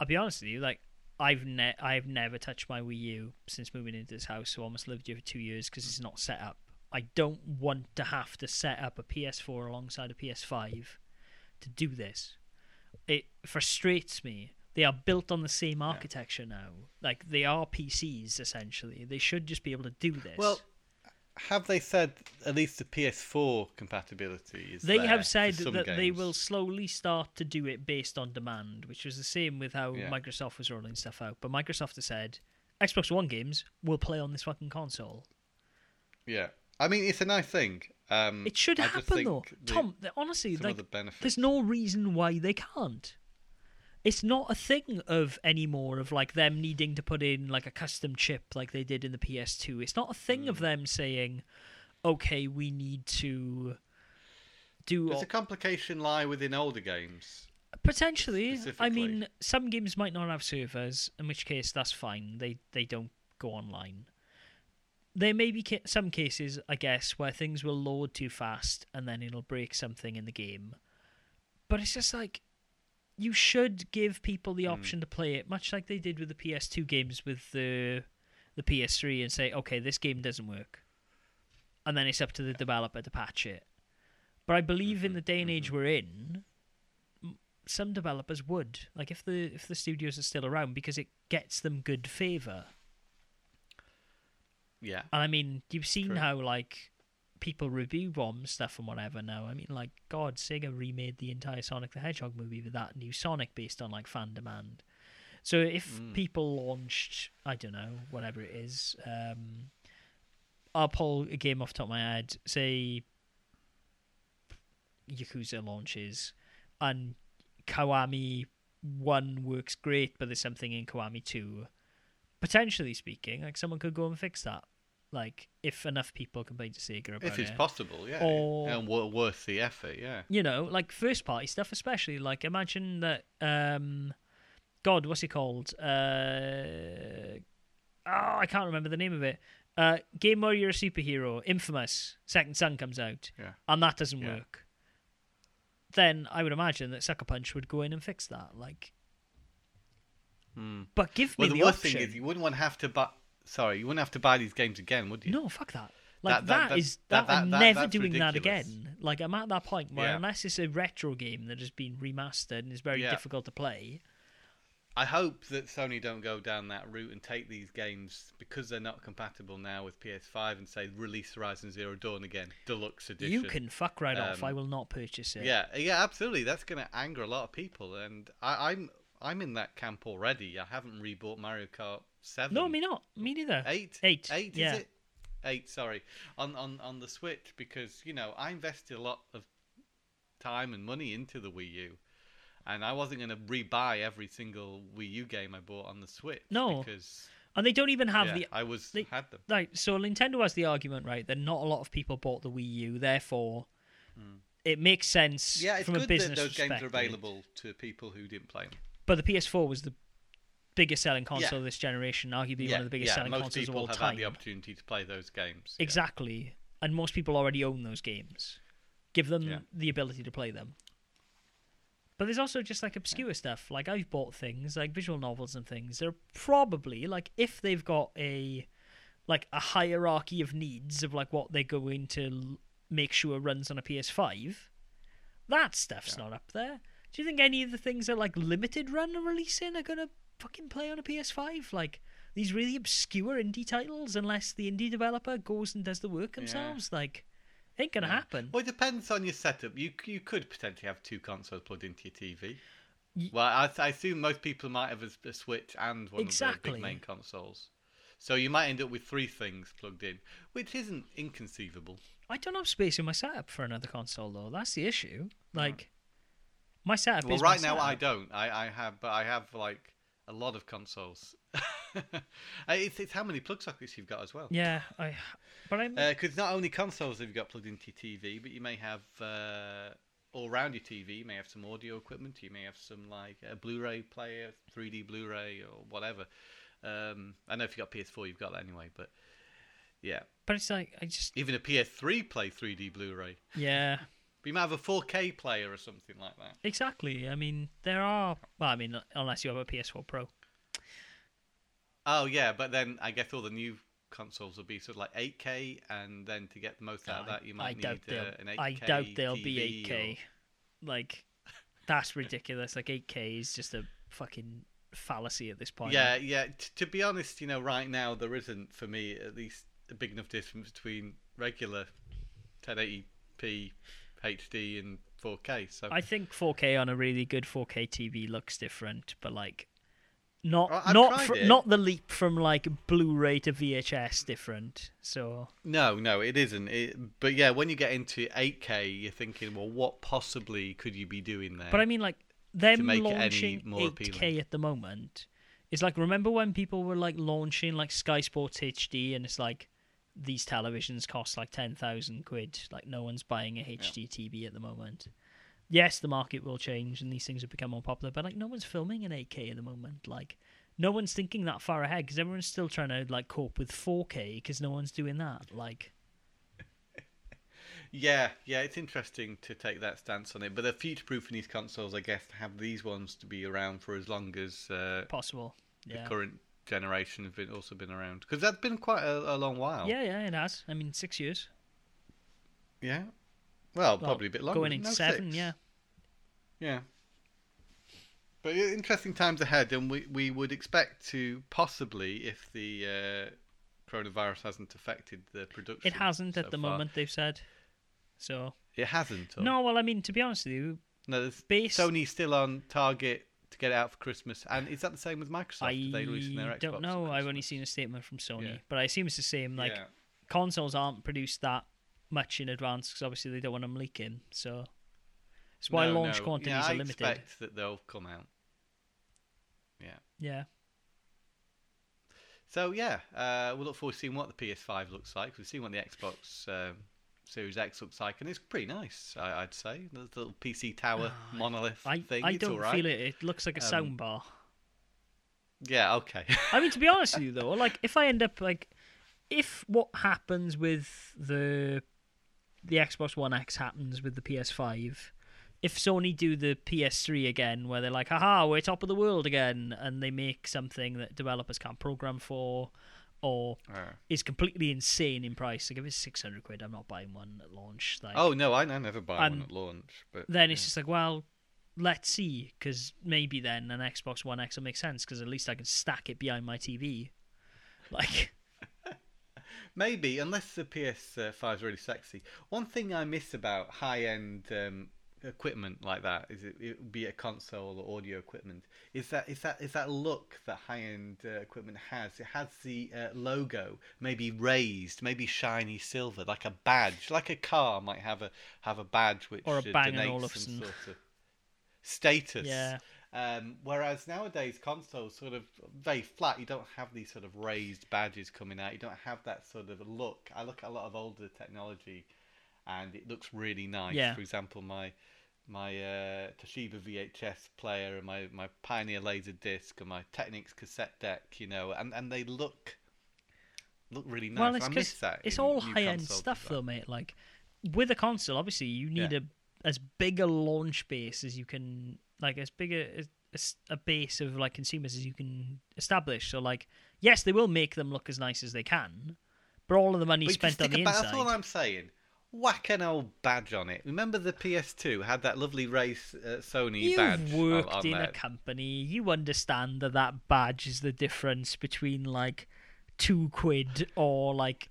I'll be honest with you, like, I've ne- I've never touched my Wii U since moving into this house. So I almost lived here for two years because it's not set up. I don't want to have to set up a PS4 alongside a PS5 to do this. It frustrates me. They are built on the same architecture now. Like they are PCs essentially. They should just be able to do this. Well, have they said at least the PS4 compatibility is They have said that they will slowly start to do it based on demand, which was the same with how Yeah. Microsoft was rolling stuff out. But Microsoft has said Xbox One games will play on this fucking console. Yeah, I mean it's a nice thing. Um, It should I happen though, the- Tom. Honestly, like the there's no reason why they can't. It's not a thing of anymore of like them needing to put in like a custom chip like they did in the PS2. It's not a thing Mm. of them saying, "Okay, we need to do." Does a complication lie within older games? Potentially, I mean, some games might not have servers, in which case that's fine. They they don't go online. There may be ca- some cases, I guess, where things will load too fast and then it'll break something in the game. But it's just like you should give people the Hmm. option to play it, much like they did with the PS2 games with the the PS3, and say, okay, this game doesn't work, and then it's up to the developer to patch it. But I believe in Mhm, the day and age we're in, some developers would like if the if the studios are still around because it gets them good favor. Yeah. And I mean, you've seen True. how like people review ROM stuff and whatever now. I mean, like God, Sega remade the entire Sonic the Hedgehog movie with that new Sonic based on like fan demand. So if Mm. people launched, I don't know, whatever it is, um, I'll pull a game off the top of my head. Say Yakuza launches, and Kiwami one works great, but there's something in Kiwami two. Potentially speaking, like someone could go and fix that. Like if enough people complain to Sega about it, If it's it. possible, yeah. Or- and wo- worth the effort, yeah. you know, like first party stuff, especially. Like imagine that. um God, what's it called? Uh, oh, I can't remember the name of it. Uh, game where you're a superhero, Infamous, Second Son comes out, Yeah. and that doesn't Yeah. work. Then I would imagine that Sucker Punch would go in and fix that. Like, Hmm. but give Well, me the, the, worst option. thing is you wouldn't want to have to buy. Sorry, you wouldn't have to buy these games again, would you? No, fuck that. Like That- that- that is that- that, I'm never doing that again. Like I'm at that point where Yeah. unless it's a retro game that has been remastered and is very Yeah. difficult to play, I hope that Sony don't go down that route and take these games because they're not compatible now with PS5 and say release Horizon Zero Dawn again, deluxe edition. you can fuck right off. Um, I will not purchase it. Yeah, yeah, absolutely. That's going to anger a lot of people, and I, I'm I'm in that camp already. I haven't rebought Mario Kart Seven. No, me not. Me neither. Eight. Eight, Eight. yeah. Is it? Eight. Sorry. On on on the Switch because you know I invested a lot of time and money into the Wii U, and I wasn't going to rebuy every single Wii U game I bought on the Switch. No. because And they don't even have yeah, the I was they- had them. Right, so Nintendo has the argument, right, that not a lot of people bought the Wii U, therefore hmm. it makes sense. Yeah, it's from a good business that those games are available to people who didn't play them. But the PS4 was the biggest selling console Yeah. of this generation, arguably yeah, one of the biggest yeah, selling most consoles of people all have time. had the opportunity to play those games. Exactly. And most people already own those games. Give them the ability to play them. But there's also just like obscure stuff. Like I've bought things like visual novels and things. They're probably like if they've got a like a hierarchy of needs of like what they're going to l- make sure runs on a PS5. That stuff's not up there. Do you think any of the things that like limited run are releasing are gonna fucking play on a PS5? Like these really obscure indie titles, unless the indie developer goes and does the work themselves, like it ain't gonna Yeah. happen. Well, it depends on your setup. You you could potentially have two consoles plugged into your TV. Y- Well, I, I assume most people might have a, a Switch and one of the big main consoles. So you might end up with three things plugged in, which isn't inconceivable. I don't have space in my setup for another console though. That's the issue. Like, my setup Well, is right now I don't. I, I have, but I have like a lot of consoles. Uh, it's, it's how many plug sockets you've got as well. Yeah, I. But I'm. Because not only consoles have you got plugged into your TV, but you may have uh, all around your TV. You may have some audio equipment. You may have some like a Blu-ray player, 3D Blu-ray, or whatever. Um, I know if you've got PS4, you've got that anyway. But yeah, but it's like I just. even a PS3 play 3D Blu-ray. Yeah. But you might have a 4K player or something like that. Exactly. I mean, there are. Well, I mean, unless you have a PS4 Pro. Oh yeah, but then I guess all the new consoles will be sort of like 8K, and then to get the most out of that, you might doubt need they'll. uh, an 8K I doubt they'll be TV 8K. or- Like, that's ridiculous. Like 8K is just a fucking fallacy at this point. Yeah, yeah. T- to be honest, you know, right now there isn't for me at least a big enough difference between regular 1080p HD and 4K. So I think 4K on a really good 4K TV looks different, but like not I've not fr- not the leap from like Blu-ray to VHS different. So no, no, it isn't. It, but yeah, when you get into 8K, you're thinking, well, what possibly could you be doing there? But I mean, like them make it any launching more 8K appealing. at the moment is like remember when people were like launching like Sky Sports HD and it's like these televisions cost like ten thousand quid. Like no one's buying a HD TV at the moment. Yes, the market will change and these things have become more popular, but like no one's filming in 8K at the moment. Like no one's thinking that far ahead because everyone's still trying to like cope with 4K because no one's doing that. Like yeah, yeah, it's interesting to take that stance on it. But they're future-proofing these consoles, I guess, to have these ones to be around for as long as uh, possible. the Yeah. current generation have been also been around. Because that's been quite a, a long while. Yeah, yeah, it has. I mean, six years. Yeah. Well, Well, probably a bit longer. Going into No, seven, six. yeah. Yeah. But interesting times ahead, and we, we would expect to possibly, if the uh, coronavirus hasn't affected the production. It hasn't at the far- moment, they've said. So It hasn't. Or, no, well, I mean, to be honest with you, no. There's, based- Sony's still on target to get it out for Christmas, and is that the same with Microsoft? I Are they releasing their Xbox don't know. I've only seen a statement from Sony, Yeah. but I assume it's the same. Like yeah. consoles aren't produced that much in advance because obviously they don't want them leaking. So it's why No, launch no. quantities yeah, are I limited. expect that they'll come out. Yeah. Yeah, So yeah, uh, we'll look forward to seeing what the PS5 looks like. We've seen what the Xbox um, Series X looks like, and it's pretty nice. I, I'd say the little PC tower Ah, monolith I thing. I it's don't right. feel it. It looks like a Um, soundbar. Yeah, okay. I mean, to be honest with you though, like if I end up like, if what happens with the the Xbox One X happens with the PS5, if Sony do the PS3 again, where they're like, haha, we're top of the world again, and they make something that developers can't program for, or Uh, is completely insane in price, like if it's 600 quid, I'm not buying one at launch. Like, oh no, I, I never buy one at launch. But then it's just like, well, let's see, because maybe then an Xbox One X will make sense, because at least I can stack it behind my TV. Like, maybe unless the PS5 is really sexy. One thing I miss about high-end um, equipment like that is it, it be it a console or audio equipment is that is that is that look that high-end uh, equipment has. It has the uh, logo maybe raised, maybe shiny silver, like a badge, like a car might have a have a badge which Or a Bang & Olufsen. some sort of status. yeah. Um, whereas nowadays consoles sort of very flat. You don't have these sort of raised badges coming out. You don't have that sort of look. I look at a lot of older technology, and it looks really nice. Yeah. For example, my my uh, Toshiba VHS player and my, my Pioneer laser disc and my Technics cassette deck. You know, and, and they look look really nice. Well, it's I miss that. It's all high end stuff, though, mate. Like with a console, obviously, you need Yeah. a as big a launch base as you can, like as big a, as a base of like consumers as you can establish. So, like, yes, they will make them look as nice as they can, but all of the money But spent on the about, inside. That's all I'm saying. Whack an old badge on it. Remember the PS2 had that lovely race uh, Sony badge. You've on- worked on in there. a company. You understand that that badge is the difference between like two quid or like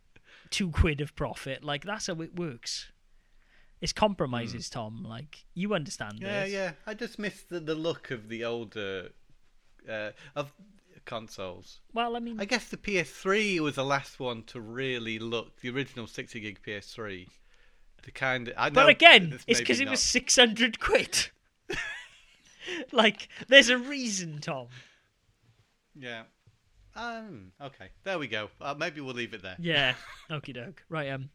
two quid of profit. Like that's how it works. It's compromises, Tom. Like you understand Hmm. Yeah, this. yeah. I just miss the, the look of the older uh, of consoles. Well, I mean, I guess the PS3 was the last one to really look the original 60 gig PS3. The kind of I know but again, it's because it was six hundred quid. like, there's a reason, Tom. yeah. Um. Okay. There we go. Uh, maybe we'll leave it there. Yeah. Okie doke. Right. Um.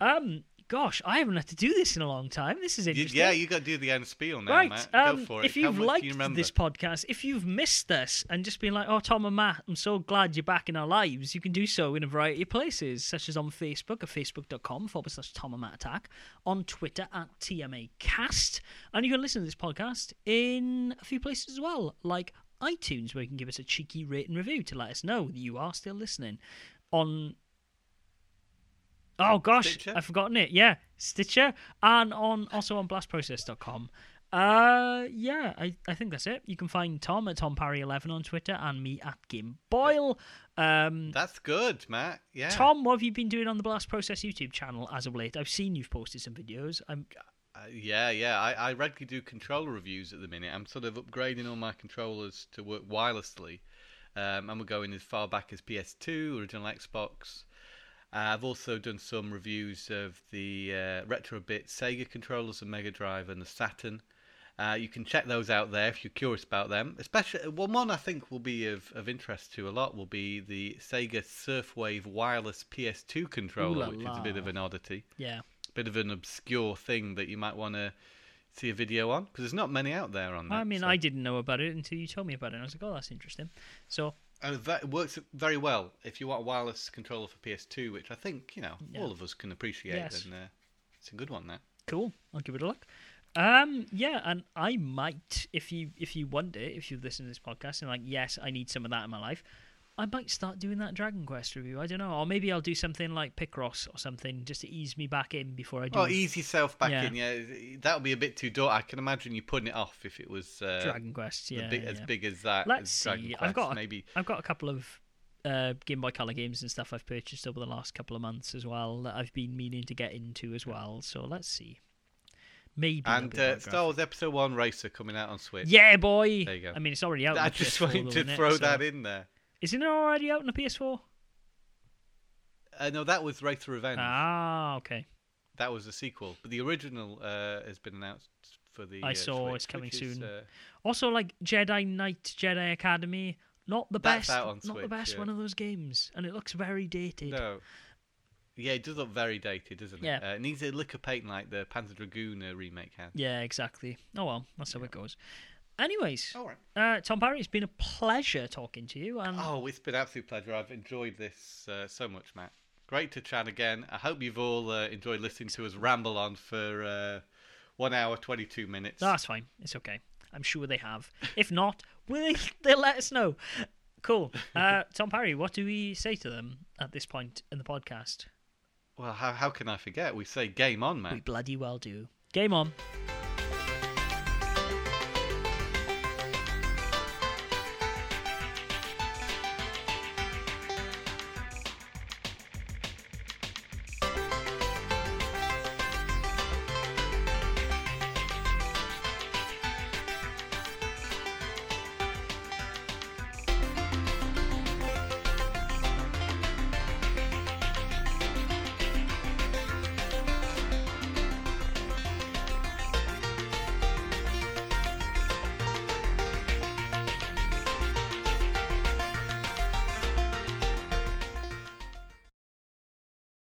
Um. Gosh, I haven't had to do this in a long time. This is interesting. yeah, you got to do the end spiel now, Right. Matt. Um, Go for it. if you've liked you this podcast, if you've missed us and just been like, oh, Tom and Matt, I'm so glad you're back in our lives, you can do so in a variety of places, such as on Facebook at facebook.com forward slash Tom and Matt Attack, on Twitter at TMAcast, and you can listen to this podcast in a few places as well, like iTunes, where you can give us a cheeky rate and review to let us know that you are still listening. On Oh gosh, Stitcher? I've forgotten it. Yeah, Stitcher, and on also on blastprocess.com. Uh, yeah, I, I think that's it. You can find Tom at Tom Parry eleven on Twitter and me at Game Boyle. Um, That's good, Matt. Yeah. Tom, what have you been doing on the Blast Process YouTube channel as of late? I've seen you've posted some videos. I'm Uh, yeah, yeah. I, I regularly do controller reviews at the minute. I'm sort of upgrading all my controllers to work wirelessly. Um, and we're going as far back as PS2, original Xbox. Uh, I've also done some reviews of the uh, Retro-Bit Sega controllers, the Mega Drive, and the Saturn. Uh, you can check those out there if you're curious about them. Especially well, one I think will be of, of interest to a lot will be the Sega Surfwave wireless PS2 controller, Ooh la which is a bit of an oddity yeah. bit of an obscure thing that you might want to see a video on because there's not many out there on that. I mean, so- I didn't know about it until you told me about it. and I was like, oh, that's interesting. So and that it works very well if you want a wireless controller for PS2, which I think you know Yeah. all of us can appreciate. Yes. Then uh, it's a good one. That cool. I'll give it a look. Um, yeah, and I might, if you if you want it, if you've listened to this podcast and like, yes, I need some of that in my life, I might start doing that Dragon Quest review. I don't know, or maybe I'll do something like Picross or something just to ease me back in before I do oh, ease yourself back Yeah. in. Yeah, that would be a bit too dark. I can imagine you putting it off if it was uh, Dragon Quest. Yeah, big, as big as that. Let's as Dragon see. Quest. I've got a- maybe. I've got a couple of uh, Game Boy Color games and stuff I've purchased over the last couple of months as well that I've been meaning to get into as well. So let's see. Maybe And uh. Star Wars Episode One Racer coming out on Switch. Yeah, boy. There you go. I mean, it's already out. I just PS4 wanted to isn't it? throw So- that in there. Isn't it already out on the PS4? Uh, no, that was Racer Revenge. Ah, okay. That was the sequel, but the original uh, has been announced for the. I uh, saw Switch, it's coming is, soon. uh, Also, like Jedi Knight, Jedi Academy, not the best, out on not the best yeah. one of those games, and it looks very dated. no. Yeah, it does look very dated, doesn't it? Yeah. Uh, it needs a lick of paint like the Panzer Dragoon remake had. Yeah, exactly. Oh well, that's how it goes. Anyways, All right. uh, Tom Parry, it's been a pleasure talking to you, and Oh, it's been an absolute pleasure. I've enjoyed this uh, so much, Matt. Great to chat again. I hope you've all uh, enjoyed listening to us ramble on for uh, one hour twenty two minutes. That's fine. It's okay. I'm sure they have. If not, will they, they'll let us know. Cool. Uh, Tom Parry, what do we say to them at this point in the podcast? Well, how how can I forget? We say game on, man. We bloody well do. Game on.